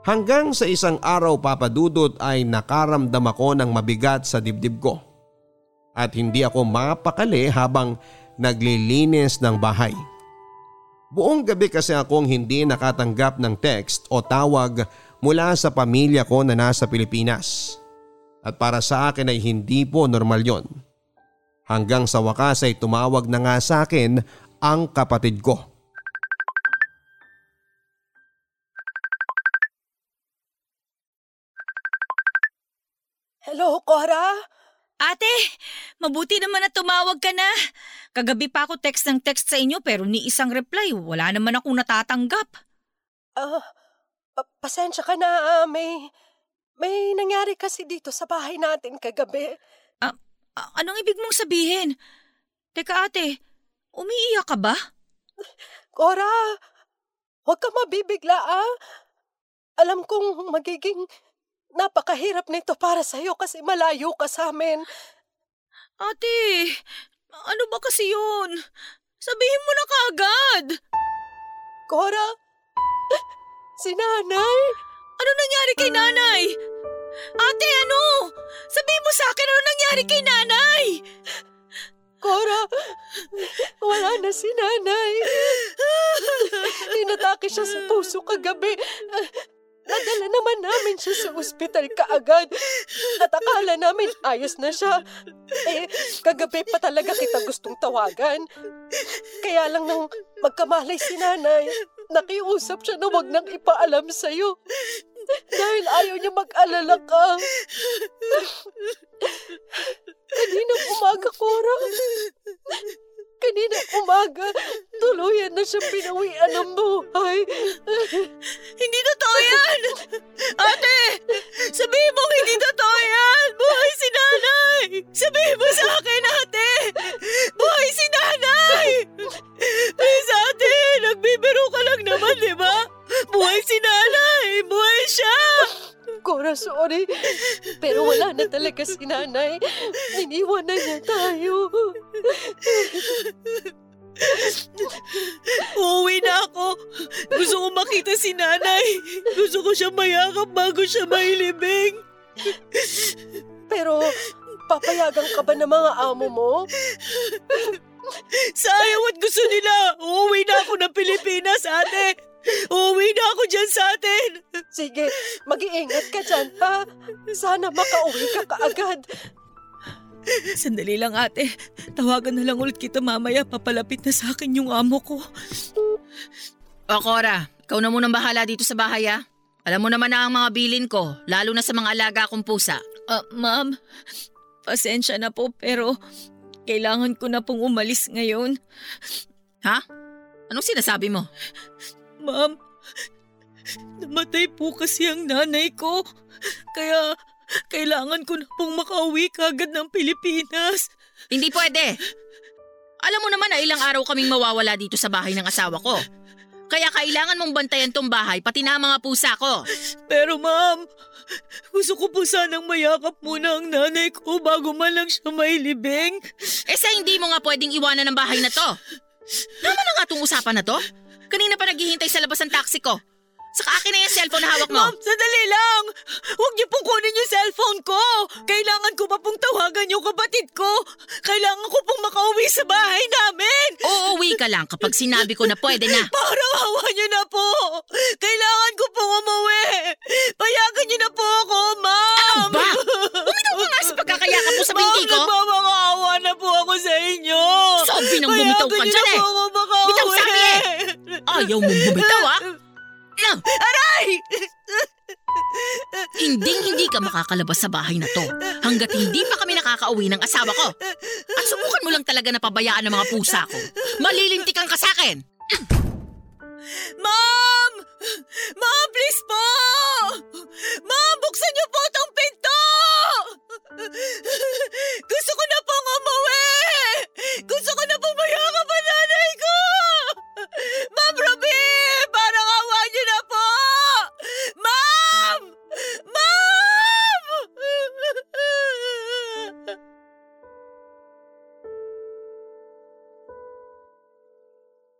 Hanggang sa isang araw papadudot ay nakaramdam ako ng mabigat sa dibdib ko. At hindi ako mapakali habang naglilinis ng bahay. Buong gabi kasi akong hindi nakatanggap ng text o tawag mula sa pamilya ko na nasa Pilipinas. At para sa akin ay hindi po normal yon. Hanggang sa wakas ay tumawag na nga sa akin ang kapatid ko. Hello, Cora? Ate, mabuti naman na tumawag ka na. Kagabi pa ako text ng text sa inyo pero ni isang reply, wala naman akong natatanggap. Ah, pa- pasensya ka na. ah, may, may nangyari kasi dito sa bahay natin kagabi. A- anong ibig mong sabihin? Teka ate, umiiyak ka ba? Cora, huwag ka mabibigla ah. Alam kong magiging napakahirap nito para sa'yo kasi malayo ka sa amin. Ate, ano ba kasi yun? Sabihin mo na kaagad. Cora, si nanay. Ano nangyari kay nanay? Ate, ano? Sabihin mo sa akin ano nangyari kay nanay? Cora, wala na si nanay. Inatake siya sa puso kagabi. Nadala naman namin siya sa ospital kaagad. At akala namin ayos na siya. Eh, kagabi pa talaga kita gustong tawagan. Kaya lang nang magkamalay si nanay, nakiusap siya na wag nang ipaalam sa'yo. Dahil ayaw niya mag-alala ka. Kaninang umaga, Cora. Kaninang umaga, tuluyan na siya pinawian ng buhay. Hindi totoo yan! Ate! Sabihin mo hindi totoo yan! Buhay si nanay! Sabihin mo sa akin, ate! Buhay si nanay! Please, ate! Nagbibiro ka lang naman, di ba? Buhay si nanay! Buhay siya! Cora, sorry. Pero wala na talaga si nanay. Iniwan na niya tayo. Uuwi na ako. Gusto ko makita si nanay. Gusto ko siya mayakap bago siya mailibing. Pero papayagan ka ba ng mga amo mo? Sayang at gusto nila. Uuwi na ako ng Pilipinas, ate. Uuwi na ako dyan sa atin. Sige, mag-iingat ka dyan, ha? Sana makauwi ka kaagad. Sandali lang ate. Tawagan na lang ulit kita mamaya. Papalapit na sa akin yung amo ko. O Cora, ikaw na munang bahala dito sa bahay ah. Alam mo naman na ang mga bilin ko, lalo na sa mga alaga kong pusa. Ah, ma'am, pasensya na po pero kailangan ko na pong umalis ngayon. Ha? Anong sinasabi mo? Ma'am, namatay po kasi ang nanay ko. Kaya kailangan ko na pong makauwi kagad ng Pilipinas. Hindi pwede. Alam mo naman na ilang araw kaming mawawala dito sa bahay ng asawa ko. Kaya kailangan mong bantayan tong bahay pati na ang mga pusa ko. Pero ma'am, gusto ko po sanang mayakap muna ang nanay ko bago man lang siya mailibing. Eh sa hindi mo nga pwedeng iwanan ng bahay na to. Tama na nga tong usapan na to. Kanina pa naghihintay sa labas ng taxi ko. Saka akin na yung cellphone na hawak mo. Ma'am, sandali lang! Huwag niyo pong kunin yung cellphone ko! Kailangan ko pa pong tawagan yung kapatid ko! Kailangan ko pong makauwi sa bahay namin! Uuwi ka lang kapag sinabi ko na pwede na. Parang hawa niyo na po! Kailangan ko pong umuwi! Payagan niyo na po ako, ma'am! Ano ba? Bumitaw ka nga sa pagkakayakap mo sa binti ko. Ma'am, nagmamakaawa na po ako sa inyo! Sabi nang bumitaw ka Payagan niyo dyan na eh. po ako makauwi! Bitaw sabi eh. Ayaw mong bumitaw ah. No, Aray! hinding hindi ka makakalabas sa bahay na to hanggat hindi pa kami nakakauwi ng asawa ko. At subukan mo lang talaga na pabayaan ng mga pusa ko. Malilintikan ka sa akin. Ma'am! Ma'am, please po! Ma'am, buksan niyo po tong pinto! Gusto ko na pong umuwi! Gusto ko na pong mayakap ang nanay ko! Ma'am Ruby! Parang awa niyo na po! Ma'am! Ma'am!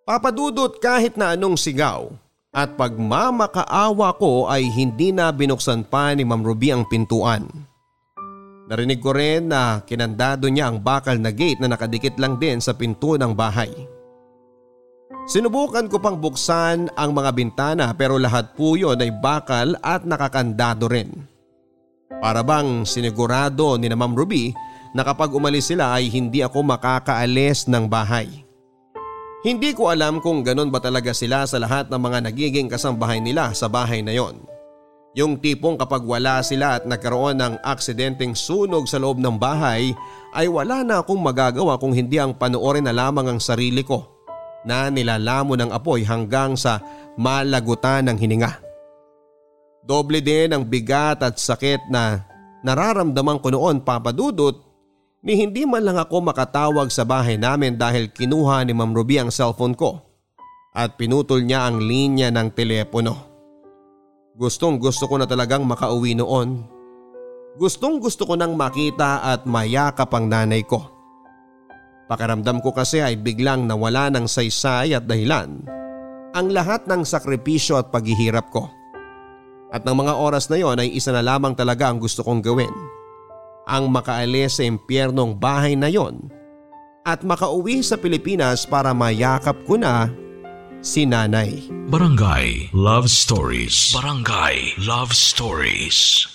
Papadudot kahit na anong sigaw at pagmamakaawa ko ay hindi na binuksan pa ni Ma'am Ruby ang pintuan. Narinig ko rin na kinandado niya ang bakal na gate na nakadikit lang din sa pinto ng bahay. Sinubukan ko pang buksan ang mga bintana pero lahat po yun ay bakal at nakakandado rin. Para bang sinigurado ni na Ma'am Ruby na kapag umalis sila ay hindi ako makakaalis ng bahay. Hindi ko alam kung ganon ba talaga sila sa lahat ng mga nagiging kasambahay nila sa bahay na yon. Yung tipong kapag wala sila at nagkaroon ng aksidenteng sunog sa loob ng bahay ay wala na akong magagawa kung hindi ang panoorin na lamang ang sarili ko na nilalamon ng apoy hanggang sa malagutan ng hininga. Doble din ang bigat at sakit na nararamdaman ko noon papadudot ni hindi man lang ako makatawag sa bahay namin dahil kinuha ni Ma'am Ruby ang cellphone ko at pinutol niya ang linya ng telepono. Gustong gusto ko na talagang makauwi noon. Gustong gusto ko nang makita at mayakap ang nanay ko. Pakiramdam ko kasi ay biglang nawala ng saysay at dahilan ang lahat ng sakripisyo at paghihirap ko. At ng mga oras na yon ay isa na lamang talaga ang gusto kong gawin. Ang makaalis sa impyernong bahay na yon at makauwi sa Pilipinas para mayakap ko na si nanay. Barangay Love Stories. Barangay Love Stories.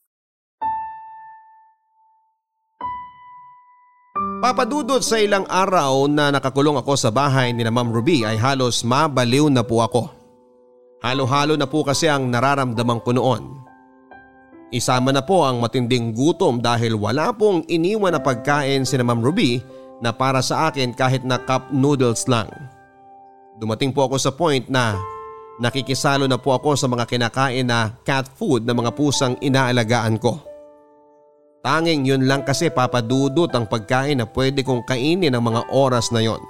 Papadudod sa ilang araw na nakakulong ako sa bahay ni na Ma'am Ruby ay halos mabaliw na po ako. Halo-halo na po kasi ang nararamdaman ko noon. Isama na po ang matinding gutom dahil wala pong iniwan na pagkain si na Ma'am Ruby na para sa akin kahit na cup noodles lang. Dumating po ako sa point na nakikisalo na po ako sa mga kinakain na cat food ng mga pusang inaalagaan ko. Tanging yun lang kasi papadudot ang pagkain na pwede kong kainin ng mga oras na yon.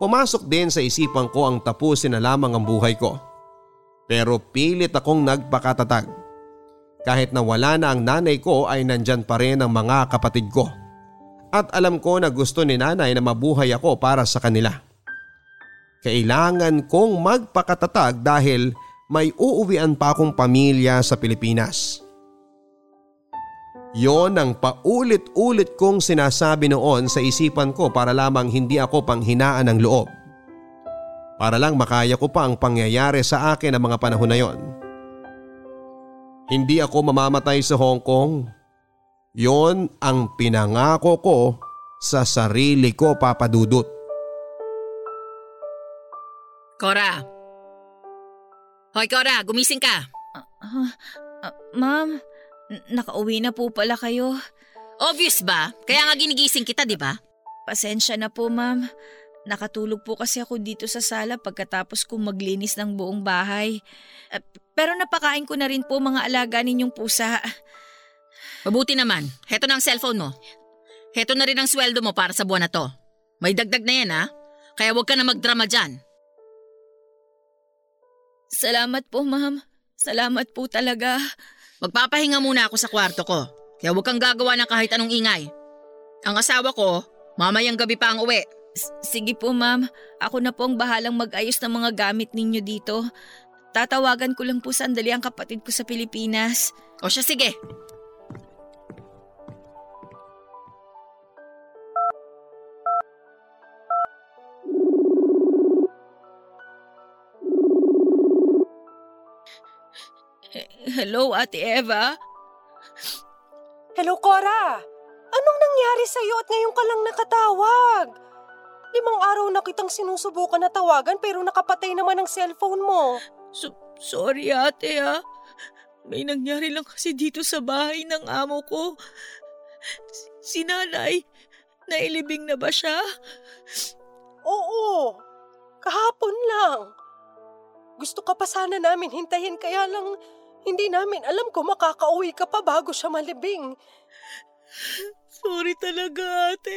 Pumasok din sa isipan ko ang tapusin na lamang ang buhay ko. Pero pilit akong nagpakatatag kahit na wala na ang nanay ko ay nandyan pa rin ang mga kapatid ko. At alam ko na gusto ni nanay na mabuhay ako para sa kanila. Kailangan kong magpakatatag dahil may uuwian pa akong pamilya sa Pilipinas. Yon ang paulit-ulit kong sinasabi noon sa isipan ko para lamang hindi ako panghinaan ng loob. Para lang makaya ko pa ang pangyayari sa akin ng mga panahon na yon. Hindi ako mamamatay sa Hong Kong. Yon ang pinangako ko sa sarili ko papadudot. Cora! Hoy Cora, gumising ka! Uh, uh, ma'am, nakauwi na po pala kayo. Obvious ba? Kaya nga ginigising kita, di ba? Pasensya na po ma'am. Nakatulog po kasi ako dito sa sala pagkatapos kong maglinis ng buong bahay. Uh, pero napakain ko na rin po mga alaga ninyong pusa. Mabuti naman. Heto na ang cellphone mo. Heto na rin ang sweldo mo para sa buwan na to. May dagdag na yan ha. Kaya huwag ka na magdrama dyan. Salamat po ma'am. Salamat po talaga. Magpapahinga muna ako sa kwarto ko. Kaya huwag kang gagawa ng kahit anong ingay. Ang asawa ko, mamayang gabi pa ang uwi. Sige po ma'am, ako na po ang bahalang mag-ayos ng mga gamit ninyo dito. Tatawagan ko lang po sandali ang kapatid ko sa Pilipinas. O siya sige. Hello, Ate Eva? Hello, Cora! Anong nangyari sa'yo at ngayon ka lang nakatawag? Limang araw na kitang sinusubukan na tawagan pero nakapatay naman ang cellphone mo. So, sorry ate ha. May nangyari lang kasi dito sa bahay ng amo ko. Si nanay, nailibing na ba siya? Oo, kahapon lang. Gusto ka pa sana namin hintayin kaya lang hindi namin alam kung makakauwi ka pa bago siya malibing. Sorry talaga ate.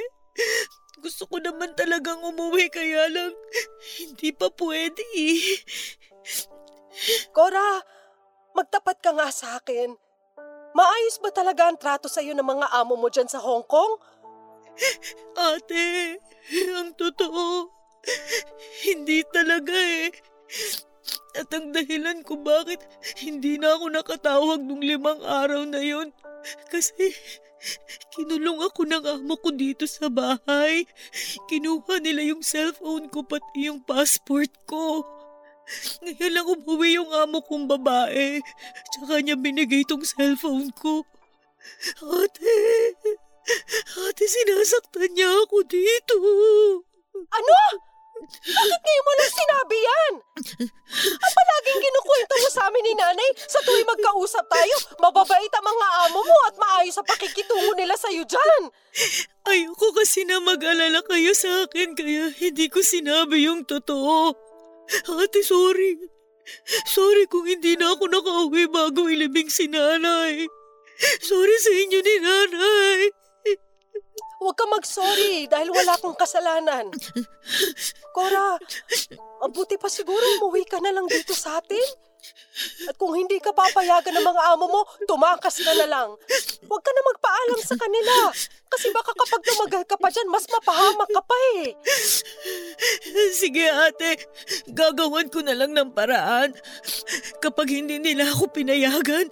Gusto ko naman talagang umuwi kaya lang hindi pa pwede. Cora, magtapat ka nga sa akin. Maayos ba talaga ang trato sa iyo ng mga amo mo dyan sa Hong Kong? Ate, ang totoo, hindi talaga eh. At ang dahilan kung bakit hindi na ako nakatawag nung limang araw na yon kasi Kinulong ako ng amo ko dito sa bahay. Kinuha nila yung cellphone ko pati yung passport ko. Ngayon lang umuwi yung amo kong babae. Tsaka niya binigay tong cellphone ko. Ate, ate sinasaktan niya ako dito. Ano? Ngayon mo lang sinabi yan? Ang palaging kinukwento mo sa amin ni nanay sa tuwing magkausap tayo, mababait ang mga amo mo at maayos sa pakikitungo nila sa'yo dyan. Ayoko kasi na mag-alala kayo sa akin kaya hindi ko sinabi yung totoo. Ate, sorry. Sorry kung hindi na ako nakauwi bago ilibing si nanay. Sorry sa inyo ni nanay. Huwag ka mag-sorry dahil wala kang kasalanan. Cora, mabuti pa siguro umuwi ka na lang dito sa atin. At kung hindi ka papayagan ng mga amo mo, tumakas ka na lang. Huwag ka na magpaalam sa kanila. Kasi baka kapag tumagal ka pa dyan, mas mapahamak ka pa eh. Sige ate, gagawan ko na lang ng paraan. Kapag hindi nila ako pinayagan,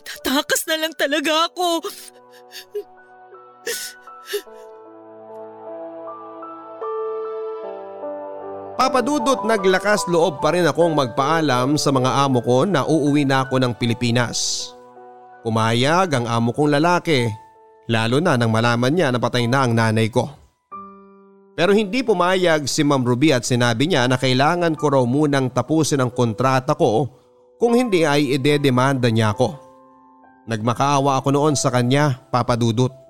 tatakas na lang talaga ako. Papadudot naglakas loob pa rin akong magpaalam sa mga amo ko na uuwi na ako ng Pilipinas. Pumayag ang amo kong lalaki, lalo na nang malaman niya na patay na ang nanay ko. Pero hindi pumayag si Ma'am Ruby at sinabi niya na kailangan ko raw munang tapusin ang kontrata ko kung hindi ay idedemanda niya ako. Nagmakaawa ako noon sa kanya, Papa Dudut.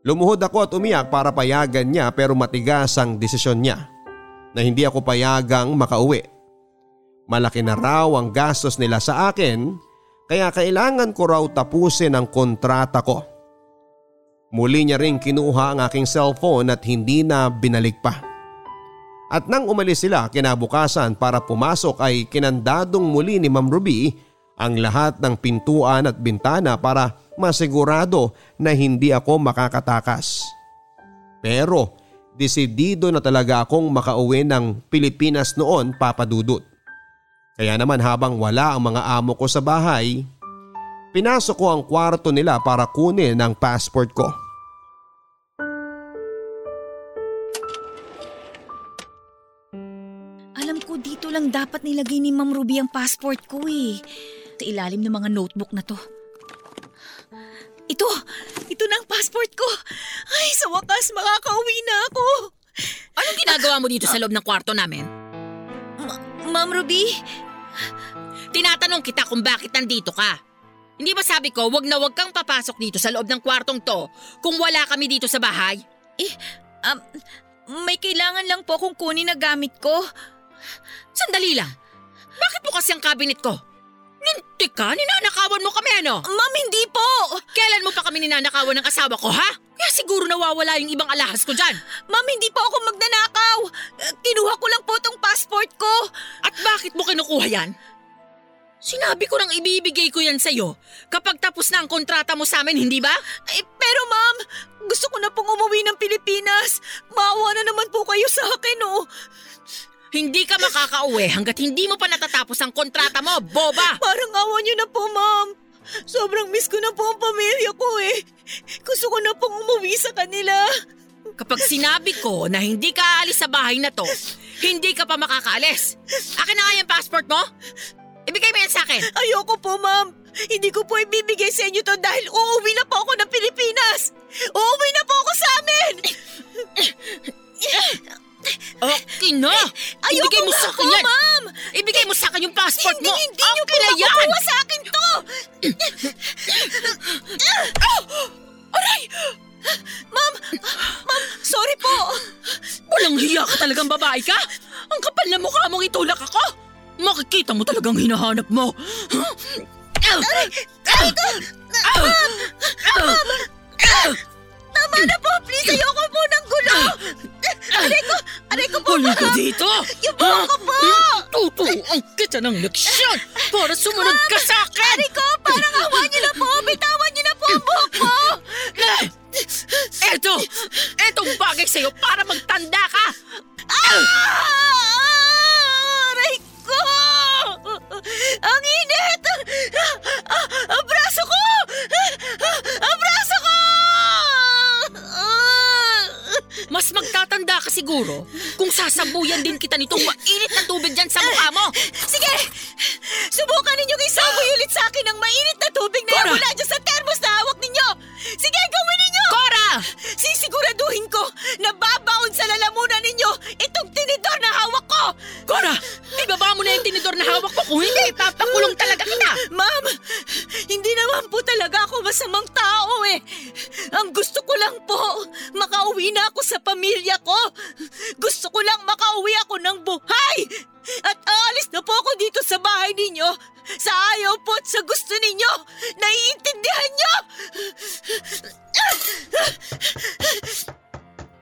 Lumuhod ako at umiyak para payagan niya pero matigas ang desisyon niya na hindi ako payagang makauwi. Malaki na raw ang gastos nila sa akin kaya kailangan ko raw tapusin ang kontrata ko. Muli niya ring kinuha ang aking cellphone at hindi na binalik pa. At nang umalis sila kinabukasan para pumasok ay kinandadong muli ni Ma'am Ruby ang lahat ng pintuan at bintana para masigurado na hindi ako makakatakas. Pero desidido na talaga akong makauwi ng Pilipinas noon papadudot. Kaya naman habang wala ang mga amo ko sa bahay, pinasok ko ang kwarto nila para kunin ang passport ko. dito lang dapat nilagay ni Ma'am Ruby ang passport ko eh. Sa ilalim ng mga notebook na to. Ito! Ito na ang passport ko! Ay, sa wakas makakauwi na ako! Anong ginagawa mo dito sa loob ng kwarto namin? Ma- Ma'am Ruby? Tinatanong kita kung bakit nandito ka. Hindi ba sabi ko, wag na wag kang papasok dito sa loob ng kwartong to kung wala kami dito sa bahay? Eh, um, may kailangan lang po kung kunin na gamit ko. Sandali lang. Bakit mo kasi ang cabinet ko? Ninti ka? Ninanakawan mo kami ano? Ma'am, hindi po! Kailan mo pa kami ninanakawan ng asawa ko, ha? Kaya siguro nawawala yung ibang alahas ko dyan. Ma'am, hindi po ako magnanakaw. Kinuha ko lang po tong passport ko. At bakit mo kinukuha yan? Sinabi ko nang ibibigay ko yan sa'yo kapag tapos na ang kontrata mo sa amin, hindi ba? Eh, pero ma'am, gusto ko na pong umuwi ng Pilipinas. Maawa na naman po kayo sa akin, oh. Hindi ka makakauwi hanggat hindi mo pa natatapos ang kontrata mo, boba! Parang awa niyo na po, ma'am. Sobrang miss ko na po ang pamilya ko eh. Gusto ko na pong umuwi sa kanila. Kapag sinabi ko na hindi ka aalis sa bahay na to, hindi ka pa makakaalis. Akin na nga yung passport mo. Ibigay mo yan sa akin. Ayoko po, ma'am. Hindi ko po ibibigay sa inyo to dahil uuwi na po ako ng Pilipinas. Uuwi na po ako sa amin. Okay na! Ayoko Ibigay mo sa akin yan! ma'am! Ibigay mo sa akin yung passport hindi, mo! Hindi niyo okay po na yan! makukuha sa akin to! oh! Aray! Ma'am! Ma'am, sorry po! Walang hiya ka talagang babae ka! Ang kapal na mukha mong itulak ako! Makikita mo talagang hinahanap mo! Aray! Aray ko! Ma'am! Ma'am! Tama na po! Please, ayoko po ng gulo! Aray ko! Aray ko po, Huli ka dito! Yung buhok ko po! Tuturuan kita ng leksyon para sumunod ka sa akin! Aray ko! Parang awa niyo na po! Bitawan niyo na po ang buhok ko! Eto! Etong bagay sa'yo para magtanda ka! Ah! Aray ko! Ang init! Ah, Ang braso ko! Mas magtatanda ka siguro kung sasabuyan din kita nitong mainit na tubig dyan sa mukha mo! Sige! Subukan ninyong isaboy ulit sa akin ng mainit na tubig na Cora! mula dyan sa termos na hawak ninyo! Sige, gawin ninyo! Cora! Sisiguraduhin ko na babaon sa lalamunan ninyo itong tinidor na hawak ko! Cora! Ibaba mo na yung tinidor na hawak ko kung hindi ipapakulong talaga kita! Ma'am, hindi naman po talaga ako masamang tao eh. Ang gusto ko lang po, makauwi na ako sa pamilya ko. Gusto ko lang makauwi ako ng buhay. At aalis na po ako dito sa bahay ninyo. Sa ayaw po at sa gusto ninyo. Naiintindihan nyo?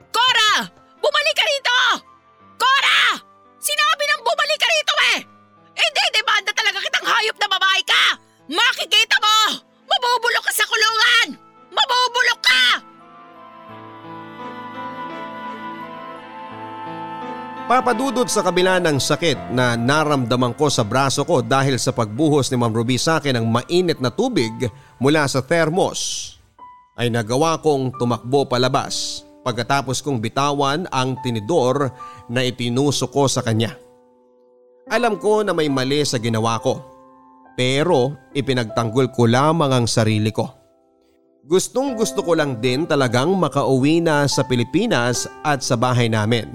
Cora! Bumalik ka rito! Cora! Sinabi nang bumalik ka rito eh! Hindi, demanda talaga kitang hayop na babae ka! Makikita mo! Mabubulok ka sa kulungan! Mabubulok ka! Papadudod sa kabila ng sakit na naramdaman ko sa braso ko dahil sa pagbuhos ni Ma'am Ruby sa akin ng mainit na tubig mula sa thermos ay nagawa kong tumakbo palabas pagkatapos kong bitawan ang tinidor na itinusok ko sa kanya. Alam ko na may mali sa ginawa ko pero ipinagtanggol ko lamang ang sarili ko. Gustong gusto ko lang din talagang makauwi na sa Pilipinas at sa bahay namin.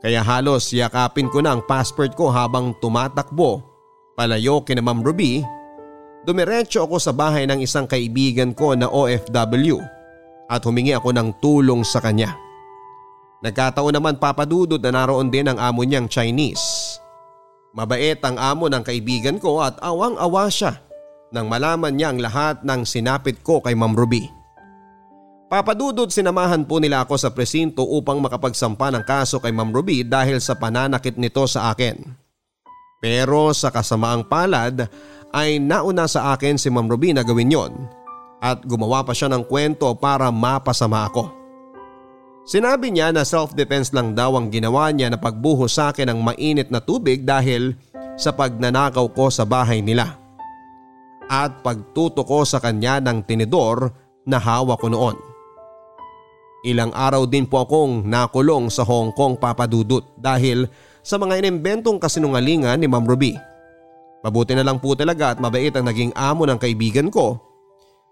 Kaya halos yakapin ko na ang passport ko habang tumatakbo palayo kina Ma'am Ruby Dumiretso ako sa bahay ng isang kaibigan ko na OFW at humingi ako ng tulong sa kanya. Nagkataon naman papadudod na naroon din ang amo niyang Chinese. Mabait ang amo ng kaibigan ko at awang-awa siya nang malaman niya ang lahat ng sinapit ko kay Ma'am Ruby. Papadudod sinamahan po nila ako sa presinto upang makapagsampa ng kaso kay Ma'am Ruby dahil sa pananakit nito sa akin. Pero sa kasamaang palad ay nauna sa akin si Ma'am Ruby na gawin yon at gumawa pa siya ng kwento para mapasama ako. Sinabi niya na self-defense lang daw ang ginawa niya na pagbuhos sa akin ng mainit na tubig dahil sa pagnanakaw ko sa bahay nila. At pagtuto ko sa kanya ng tinidor na hawak ko noon. Ilang araw din po akong nakulong sa Hong Kong papadudot dahil sa mga inimbentong kasinungalingan ni Ma'am Ruby. Mabuti na lang po talaga at mabait ang naging amo ng kaibigan ko.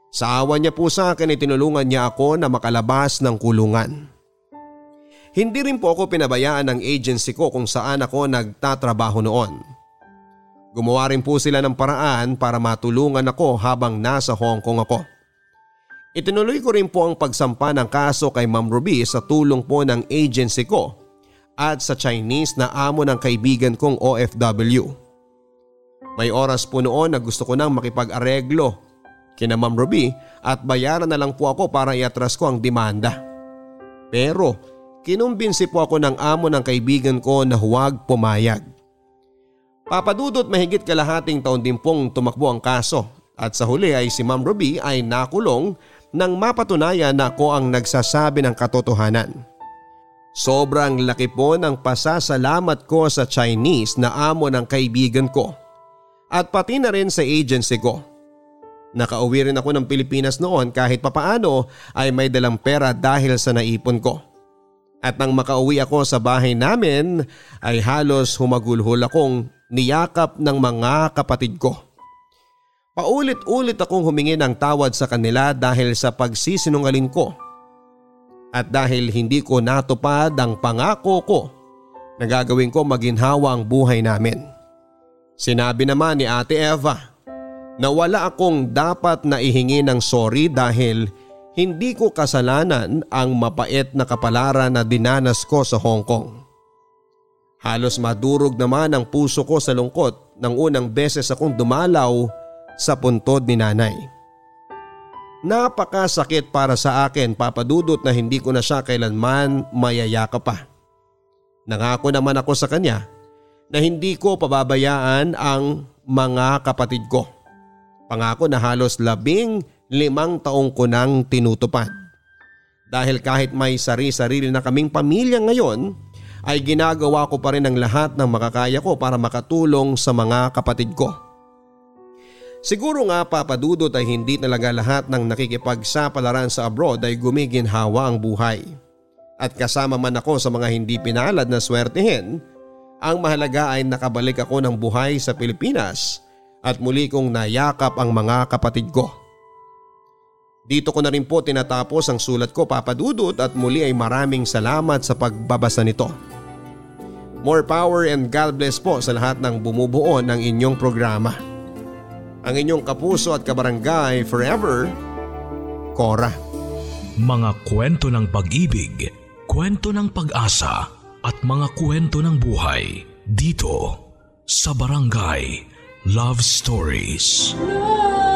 Sa awa niya po sa akin ay tinulungan niya ako na makalabas ng kulungan. Hindi rin po ako pinabayaan ng agency ko kung saan ako nagtatrabaho noon. Gumawa rin po sila ng paraan para matulungan ako habang nasa Hong Kong ako. Itinuloy ko rin po ang pagsampa ng kaso kay Ma'am Ruby sa tulong po ng agency ko at sa Chinese na amo ng kaibigan kong OFW. May oras po noon na gusto ko nang makipag-areglo kina Ma'am Ruby at bayaran na lang po ako para iatras ko ang demanda. Pero Kinumbinsi po ako ng amo ng kaibigan ko na huwag pumayag. Papadudot mahigit kalahating taon din pong tumakbo ang kaso at sa huli ay si Ma'am Ruby ay nakulong nang mapatunayan na ako ang nagsasabi ng katotohanan. Sobrang laki po ng pasasalamat ko sa Chinese na amo ng kaibigan ko at pati na rin sa agency ko. Nakauwi rin ako ng Pilipinas noon kahit papaano ay may dalang pera dahil sa naipon ko. At nang makauwi ako sa bahay namin ay halos humagulhol akong niyakap ng mga kapatid ko. Paulit-ulit akong humingi ng tawad sa kanila dahil sa pagsisinungaling ko. At dahil hindi ko natupad ang pangako ko na gagawin ko maginhawa ang buhay namin. Sinabi naman ni Ate Eva na wala akong dapat na ihingi ng sorry dahil hindi ko kasalanan ang mapait na kapalaran na dinanas ko sa Hong Kong. Halos madurog naman ang puso ko sa lungkot nang unang beses akong dumalaw sa puntod ni nanay. Napakasakit para sa akin papadudot na hindi ko na siya kailanman mayayaka pa. Nangako naman ako sa kanya na hindi ko pababayaan ang mga kapatid ko. Pangako na halos labing limang taong ko nang tinutupad. Dahil kahit may sari-sarili na kaming pamilya ngayon, ay ginagawa ko pa rin ang lahat ng makakaya ko para makatulong sa mga kapatid ko. Siguro nga papadudot ay hindi talaga lahat ng nakikipagsapalaran sa abroad ay gumiginhawa ang buhay. At kasama man ako sa mga hindi pinalad na swertihin, ang mahalaga ay nakabalik ako ng buhay sa Pilipinas at muli kong nayakap ang mga kapatid ko. Dito ko na rin po tinatapos ang sulat ko papadudot at muli ay maraming salamat sa pagbabasa nito. More power and God bless po sa lahat ng bumubuo ng inyong programa. Ang inyong kapuso at kabarangay forever, Cora. Mga kwento ng pag-ibig, kwento ng pag-asa at mga kwento ng buhay dito sa Barangay Love Stories. Love Stories.